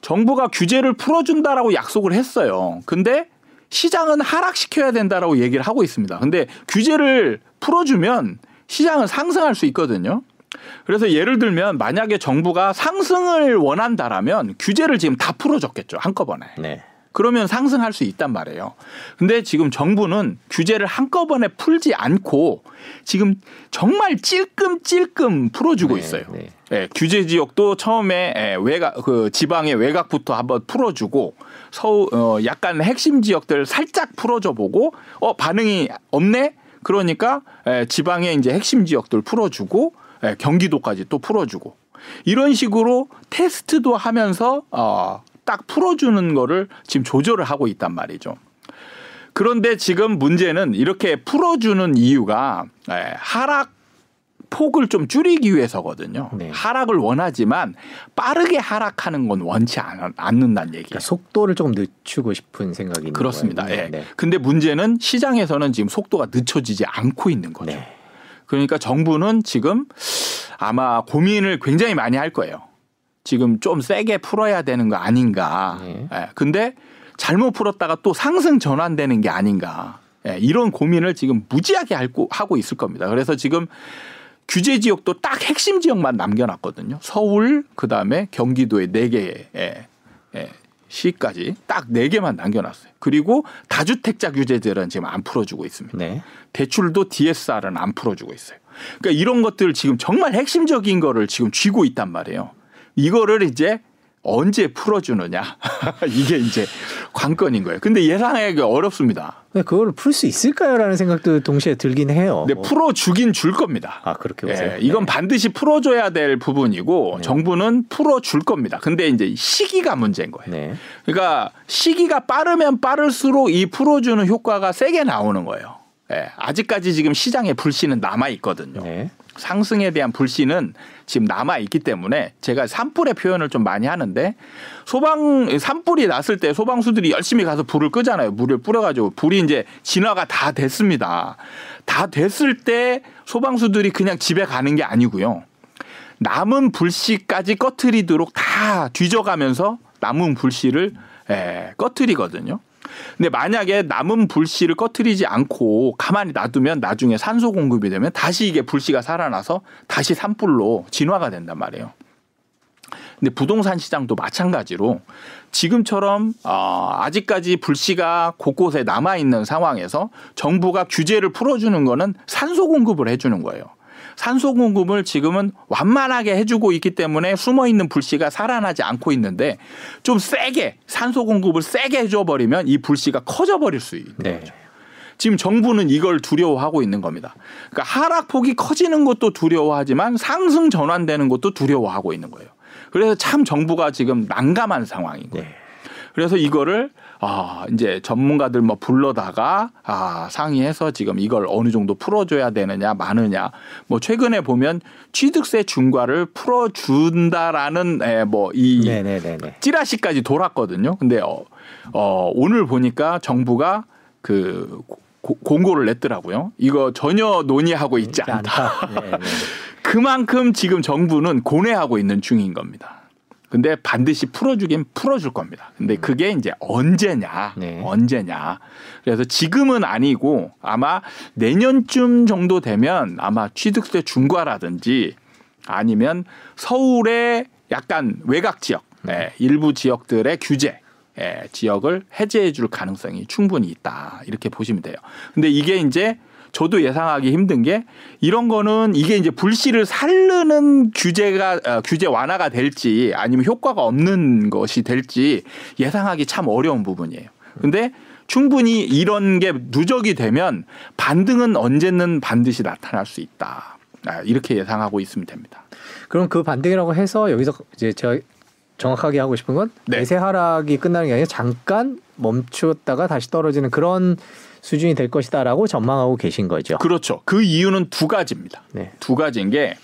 Speaker 2: 정부가 규제를 풀어준다라고 약속을 했어요. 근데 시장은 하락시켜야 된다라고 얘기를 하고 있습니다. 근데 규제를 풀어주면 시장은 상승할 수 있거든요. 그래서 예를 들면 만약에 정부가 상승을 원한다라면 규제를 지금 다 풀어줬겠죠. 한꺼번에.
Speaker 1: 네.
Speaker 2: 그러면 상승할 수 있단 말이에요. 근데 지금 정부는 규제를 한꺼번에 풀지 않고 지금 정말 찔끔찔끔 풀어주고
Speaker 1: 네,
Speaker 2: 있어요.
Speaker 1: 네.
Speaker 2: 예, 규제 지역도 처음에 예, 외곽 그 지방의 외곽부터 한번 풀어주고 서울 어, 약간 핵심 지역들 살짝 풀어줘 보고 어 반응이 없네. 그러니까 예, 지방의 이제 핵심 지역들 풀어주고 예, 경기도까지 또 풀어주고 이런 식으로 테스트도 하면서 어, 딱 풀어주는 거를 지금 조절을 하고 있단 말이죠. 그런데 지금 문제는 이렇게 풀어주는 이유가 예, 하락 폭을 좀 줄이기 위해서거든요.
Speaker 1: 네.
Speaker 2: 하락을 원하지만 빠르게 하락하는 건 원치 않, 않는다는 얘기예요.
Speaker 1: 그러니까 속도를 조금 늦추고 싶은 생각이
Speaker 2: 그렇습니다.
Speaker 1: 예. 네.
Speaker 2: 근데 문제는 시장에서는 지금 속도가 늦춰지지 않고 있는 거죠.
Speaker 1: 네.
Speaker 2: 그러니까 정부는 지금 아마 고민을 굉장히 많이 할 거예요. 지금 좀 세게 풀어야 되는 거 아닌가.
Speaker 1: 네.
Speaker 2: 예, 근데 잘못 풀었다가 또 상승 전환되는 게 아닌가. 예, 이런 고민을 지금 무지하게 하고 있을 겁니다. 그래서 지금 규제 지역도 딱 핵심 지역만 남겨놨거든요. 서울, 그 다음에 경기도의 네 개의 예, 예, 시까지 딱 네 개만 남겨놨어요. 그리고 다주택자 규제들은 지금 안 풀어주고 있습니다.
Speaker 1: 네.
Speaker 2: 대출도 DSR은 안 풀어주고 있어요. 그러니까 이런 것들 지금 정말 핵심적인 거를 지금 쥐고 있단 말이에요. 이거를 이제 언제 풀어주느냐 (laughs) 이게 이제 관건인 거예요. 근데 예상하기 어렵습니다.
Speaker 1: 근데 그걸 풀 수 있을까요라는 생각도 동시에 들긴 해요.
Speaker 2: 근데 풀어주긴 줄 겁니다.
Speaker 1: 아 그렇게 보세요.
Speaker 2: 예, 이건 반드시 풀어줘야 될 부분이고
Speaker 1: 네.
Speaker 2: 정부는 풀어줄 겁니다. 근데 이제 시기가 문제인 거예요.
Speaker 1: 네.
Speaker 2: 그러니까 시기가 빠르면 빠를수록 이 풀어주는 효과가 세게 나오는 거예요. 예, 아직까지 지금 시장에 불씨는 남아 있거든요.
Speaker 1: 네.
Speaker 2: 상승에 대한 불씨는 지금 남아 있기 때문에 제가 산불의 표현을 좀 많이 하는데 소방 산불이 났을 때 소방수들이 열심히 가서 불을 끄잖아요. 물을 뿌려가지고 불이 이제 진화가 다 됐습니다. 다 됐을 때 소방수들이 그냥 집에 가는 게 아니고요. 남은 불씨까지 꺼트리도록 다 뒤져가면서 남은 불씨를 예, 꺼트리거든요. 근데 만약에 남은 불씨를 꺼트리지 않고 가만히 놔두면 나중에 산소 공급이 되면 다시 이게 불씨가 살아나서 다시 산불로 진화가 된단 말이에요. 근데 부동산 시장도 마찬가지로 지금처럼 어, 아직까지 불씨가 곳곳에 남아 있는 상황에서 정부가 규제를 풀어주는 거는 산소 공급을 해주는 거예요. 산소 공급을 지금은 완만하게 해주고 있기 때문에 숨어 있는 불씨가 살아나지 않고 있는데 좀 세게 산소 공급을 세게 해줘 버리면 이 불씨가 커져 버릴 수 있는
Speaker 1: 네.
Speaker 2: 거죠. 지금 정부는 이걸 두려워하고 있는 겁니다. 그러니까 하락폭이 커지는 것도 두려워하지만 상승 전환되는 것도 두려워하고 있는 거예요. 그래서 참 정부가 지금 난감한 상황인 거예요.
Speaker 1: 네.
Speaker 2: 그래서 이거를 아 이제 전문가들 뭐 불러다가 아 상의해서 지금 이걸 어느 정도 풀어줘야 되느냐 마느냐 뭐 최근에 보면 취득세 중과를 풀어준다라는 뭐이
Speaker 1: 네네네네.
Speaker 2: 찌라시까지 돌았거든요. 근데 어, 어 오늘 보니까 정부가 그 고- 공고를 냈더라고요. 이거 전혀 논의하고 있지 않다.
Speaker 1: 네, 네. (laughs)
Speaker 2: 그만큼 지금 정부는 고뇌하고 있는 중인 겁니다. 근데 반드시 풀어주긴 풀어줄 겁니다. 근데 그게 이제 언제냐,
Speaker 1: 네.
Speaker 2: 언제냐. 그래서 지금은 아니고 아마 내년쯤 정도 되면 아마 취득세 중과라든지 아니면 서울의 약간 외곽 지역, 예, 일부 지역들의 규제, 예, 지역을 해제해 줄 가능성이 충분히 있다. 이렇게 보시면 돼요. 근데 이게 이제 저도 예상하기 힘든 게 이런 거는 이게 이제 불씨를 살르는 규제가 어, 규제 완화가 될지 아니면 효과가 없는 것이 될지 예상하기 참 어려운 부분이에요. 근데 충분히 이런 게 누적이 되면 반등은 언제는 반드시 나타날 수 있다. 아, 이렇게 예상하고 있으면 됩니다.
Speaker 1: 그럼 그 반등이라고 해서 여기서 이제 제가 정확하게 하고 싶은 건
Speaker 2: 네.
Speaker 1: 대세 하락이 끝나는 게 아니라 잠깐 멈추었다가 다시 떨어지는 그런 수준이 될 것이다라고 전망하고 계신 거죠.
Speaker 2: 그렇죠. 그 이유는 두 가지입니다.
Speaker 1: 네.
Speaker 2: 두 가지인 게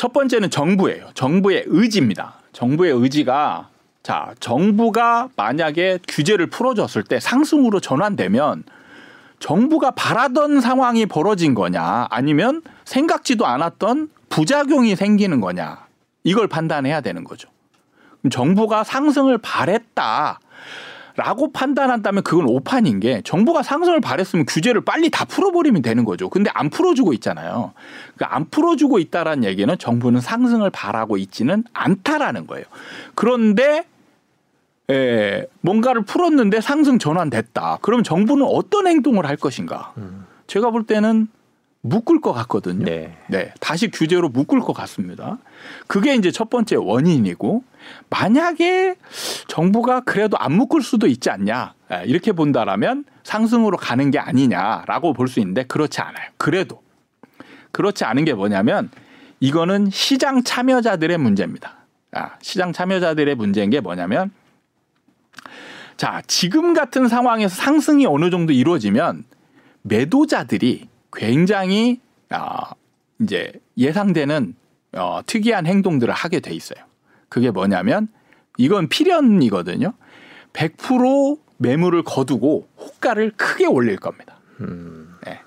Speaker 2: 첫 번째는 정부예요. 정부의 의지입니다. 정부의 의지가 자, 정부가 만약에 규제를 풀어줬을 때 상승으로 전환되면 정부가 바라던 상황이 벌어진 거냐 아니면 생각지도 않았던 부작용이 생기는 거냐 이걸 판단해야 되는 거죠. 정부가 상승을 바랬다. 라고 판단한다면 그건 오판인 게 정부가 상승을 바랬으면 규제를 빨리 다 풀어버리면 되는 거죠. 근데 안 풀어주고 있잖아요. 그러니까 안 풀어주고 있다라는 얘기는 정부는 상승을 바라고 있지는 않다라는 거예요. 그런데 에, 뭔가를 풀었는데 상승 전환됐다. 그럼 정부는 어떤 행동을 할 것인가? 제가 볼 때는 묶을 것 같거든요.
Speaker 1: 네.
Speaker 2: 네, 다시 규제로 묶을 것 같습니다. 그게 이제 첫 번째 원인이고 만약에 정부가 그래도 안 묶을 수도 있지 않냐 예, 이렇게 본다라면 상승으로 가는 게 아니냐라고 볼 수 있는데 그렇지 않아요. 그래도 그렇지 않은 게 뭐냐면 이거는 시장 참여자들의 문제입니다. 아, 시장 참여자들의 문제인 게 뭐냐면 자 지금 같은 상황에서 상승이 어느 정도 이루어지면 매도자들이 굉장히 아, 이제 예상되는 어, 특이한 행동들을 하게 돼 있어요. 그게 뭐냐면 이건 필연이거든요. 100% 매물을 거두고 호가를 크게 올릴 겁니다.
Speaker 1: 음,
Speaker 2: 네.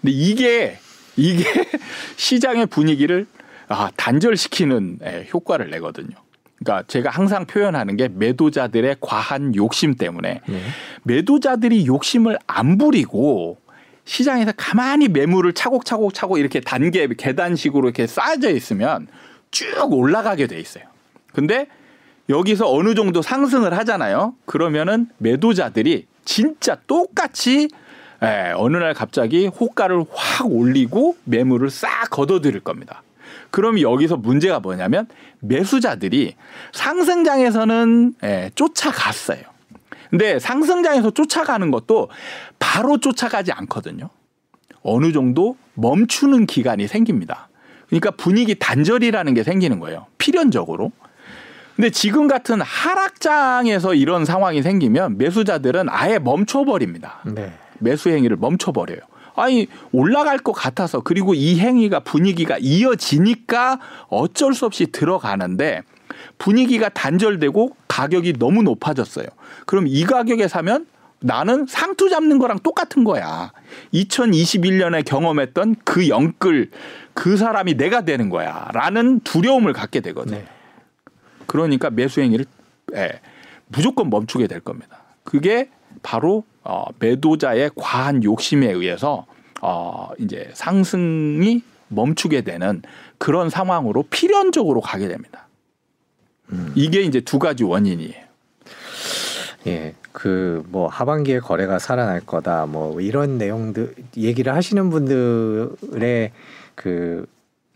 Speaker 2: 근데 이게 이게 (laughs) 시장의 분위기를 아, 단절시키는 예, 효과를 내거든요. 그러니까 제가 항상 표현하는 게 매도자들의 과한 욕심 때문에
Speaker 1: 네.
Speaker 2: 매도자들이 욕심을 안 부리고 시장에서 가만히 매물을 차곡차곡 차곡 이렇게 단계 계단식으로 이렇게 쌓여져 있으면 쭉 올라가게 돼 있어요. 근데 여기서 어느 정도 상승을 하잖아요. 그러면은 매도자들이 진짜 똑같이 예, 어느 날 갑자기 호가를 확 올리고 매물을 싹 걷어들일 겁니다. 그럼 여기서 문제가 뭐냐면 매수자들이 상승장에서는 예, 쫓아갔어요. 근데 상승장에서 쫓아가는 것도 바로 쫓아가지 않거든요. 어느 정도 멈추는 기간이 생깁니다. 그러니까 분위기 단절이라는 게 생기는 거예요. 필연적으로. 근데 지금 같은 하락장에서 이런 상황이 생기면 매수자들은 아예 멈춰버립니다.
Speaker 1: 네.
Speaker 2: 매수 행위를 멈춰버려요. 아니 올라갈 것 같아서 그리고 이 행위가 분위기가 이어지니까 어쩔 수 없이 들어가는데 분위기가 단절되고 가격이 너무 높아졌어요. 그럼 이 가격에 사면 나는 상투 잡는 거랑 똑같은 거야. 2021년에 경험했던 그 영끌 그 사람이 내가 되는 거야. 라는 두려움을 갖게 되거든. 요
Speaker 1: 네.
Speaker 2: 그러니까 매수 행위를 예, 무조건 멈추게 될 겁니다. 그게 바로 어, 매도자의 과한 욕심에 의해서 어, 이제 상승이 멈추게 되는 그런 상황으로 필연적으로 가게 됩니다. 이게 이제 두 가지 원인이에요.
Speaker 1: 예, 그 뭐 하반기에 거래가 살아날 거다, 뭐 이런 내용들 얘기를 하시는 분들의 그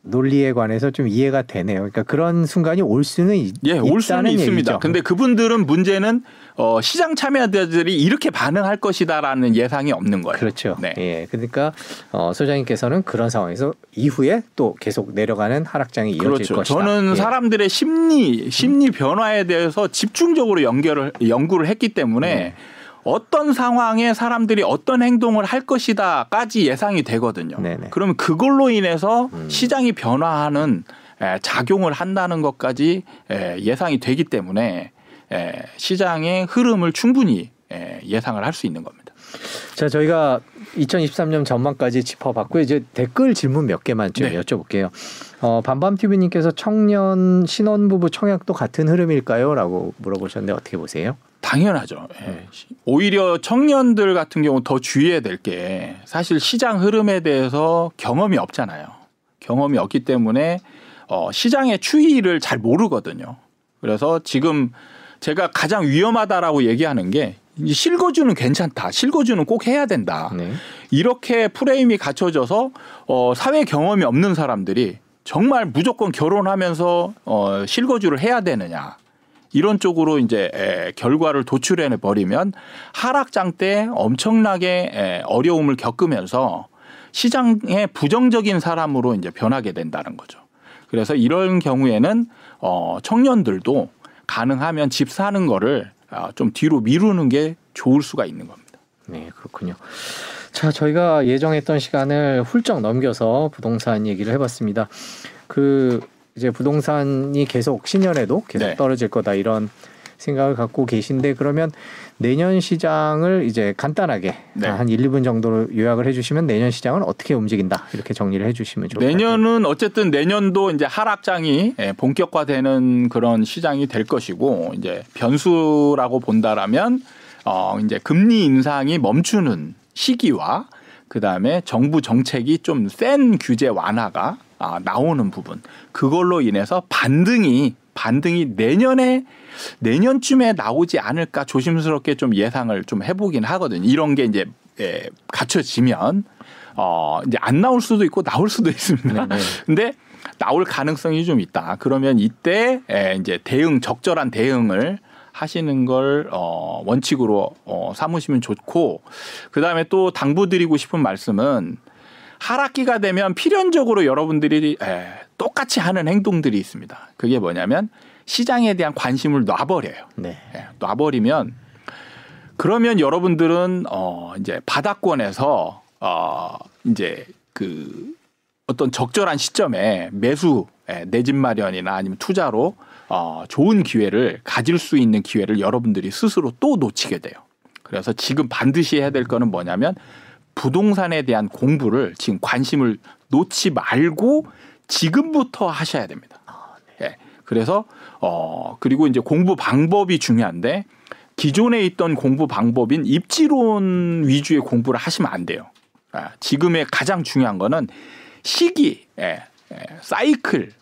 Speaker 1: 논리에 관해서 좀 이해가 되네요. 그러니까 그런 순간이 올 수는 있,
Speaker 2: 예, 올 수는
Speaker 1: 있다는
Speaker 2: 있습니다.
Speaker 1: 얘기죠.
Speaker 2: 근데 그분들은 문제는 어, 시장 참여자들이 이렇게 반응할 것이다라는 예상이 없는 거예요.
Speaker 1: 그렇죠.
Speaker 2: 네.
Speaker 1: 예, 그러니까 어, 소장님께서는 그런 상황에서 이후에 또 계속 내려가는 하락장이 이어질
Speaker 2: 그렇죠.
Speaker 1: 것이다.
Speaker 2: 저는
Speaker 1: 예.
Speaker 2: 사람들의 심리 심리 변화에 대해서 집중적으로 연결을 연구를 했기 때문에
Speaker 1: 네.
Speaker 2: 어떤 상황에 사람들이 어떤 행동을 할 것이다까지 예상이 되거든요.
Speaker 1: 네네.
Speaker 2: 그러면 그걸로 인해서
Speaker 1: 음.
Speaker 2: 시장이 변화하는 에, 작용을 한다는 것까지 에, 예상이 되기 때문에 에, 시장의 흐름을 충분히 에, 예상을 할 수 있는 겁니다.
Speaker 1: 자, 저희가 2023년 전망까지 짚어봤고요. 이제 댓글 질문 몇 개만 좀
Speaker 2: 네.
Speaker 1: 여쭤볼게요. 어, 밤밤TV님께서 청년 신혼부부 청약도 같은 흐름일까요? 라고 물어보셨는데 어떻게 보세요?
Speaker 2: 당연하죠. 예.
Speaker 1: 네.
Speaker 2: 오히려 청년들 같은 경우 더 주의해야 될 게 사실 시장 흐름에 대해서 경험이 없잖아요. 경험이 없기 때문에 어, 시장의 추이를 잘 모르거든요. 그래서 지금 제가 가장 위험하다라고 얘기하는 게이 실거주는 괜찮다. 실거주는 꼭 해야 된다.
Speaker 1: 네.
Speaker 2: 이렇게 프레임이 갖춰져서 어, 사회 경험이 없는 사람들이 정말 무조건 결혼하면서 어, 실거주를 해야 되느냐. 이런 쪽으로 이제 에, 결과를 도출해 버리면 하락장 때 엄청나게 에, 어려움을 겪으면서 시장의 부정적인 사람으로 이제 변하게 된다는 거죠. 그래서 이런 경우에는 어, 청년들도 가능하면 집 사는 거를 어, 좀 뒤로 미루는 게 좋을 수가 있는 겁니다.
Speaker 1: 네, 그렇군요. 자, 저희가 예정했던 시간을 훌쩍 넘겨서 부동산 얘기를 해봤습니다. 그 이제 부동산이 계속 신년에도 계속
Speaker 2: 네.
Speaker 1: 떨어질 거다 이런 생각을 갖고 계신데 그러면 내년 시장을 이제 간단하게
Speaker 2: 네.
Speaker 1: 한 1, 2분 정도로 요약을 해주시면 내년 시장은 어떻게 움직인다 이렇게 정리를 해주시면 좋을 것 같아요.
Speaker 2: 내년은 어쨌든 내년도 이제 하락장이 예, 본격화되는 그런 시장이 될 것이고 이제 변수라고 본다라면 어 이제 금리 인상이 멈추는 시기와 그 다음에 정부 정책이 좀 센 규제 완화가 아, 나오는 부분 그걸로 인해서 반등이 반등이 내년에 내년쯤에 나오지 않을까 조심스럽게 좀 예상을 좀 해보긴 하거든요. 이런 게 이제 예, 갖춰지면 어 이제 안 나올 수도 있고 나올 수도 있습니다.
Speaker 1: 네, 네. (laughs)
Speaker 2: 근데 나올 가능성이 좀 있다. 그러면 이때 에, 이제 대응 적절한 대응을 하시는 걸 어, 원칙으로 어, 삼으시면 좋고 그 다음에 또 당부드리고 싶은 말씀은 하락기가 되면 필연적으로 여러분들이 에, 똑같이 하는 행동들이 있습니다. 그게 뭐냐면 시장에 대한 관심을 놔버려요.
Speaker 1: 네.
Speaker 2: 예, 놔버리면 그러면 여러분들은 어 이제 바닥권에서 어 이제 그 어떤 적절한 시점에 매수 예, 내 집 마련이나 아니면 투자로 어 좋은 기회를 가질 수 있는 기회를 여러분들이 스스로 또 놓치게 돼요. 그래서 지금 반드시 해야 될 거는 뭐냐면 부동산에 대한 공부를 지금 관심을 놓지 말고 지금부터 하셔야 됩니다. 예. 그래서 어 그리고 이제 공부 방법이 중요한데 기존에 있던 공부 방법인 입지론 위주의 공부를 하시면 안 돼요. 아, 지금의 가장 중요한 거는 시기, 예, 예, 사이클,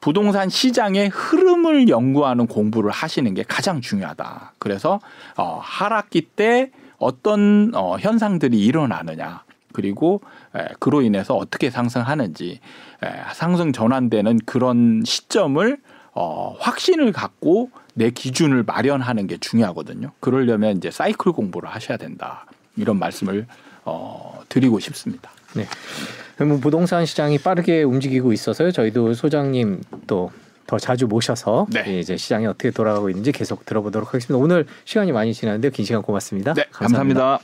Speaker 2: 부동산 시장의 흐름을 연구하는 공부를 하시는 게 가장 중요하다. 그래서 어, 하락기 때 어떤 어, 현상들이 일어나느냐. 그리고 에, 그로 인해서 어떻게 상승하는지 에, 상승 전환되는 그런 시점을 어, 확신을 갖고 내 기준을 마련하는 게 중요하거든요. 그러려면 이제 사이클 공부를 하셔야 된다. 이런 말씀을 어, 드리고 싶습니다.
Speaker 1: 네. 그러면 부동산 시장이 빠르게 움직이고 있어서요. 저희도 소장님 또 더 자주 모셔서
Speaker 2: 네.
Speaker 1: 이제 시장이 어떻게 돌아가고 있는지 계속 들어보도록 하겠습니다. 오늘 시간이 많이 지났는데 긴 시간 고맙습니다.
Speaker 2: 네, 감사합니다.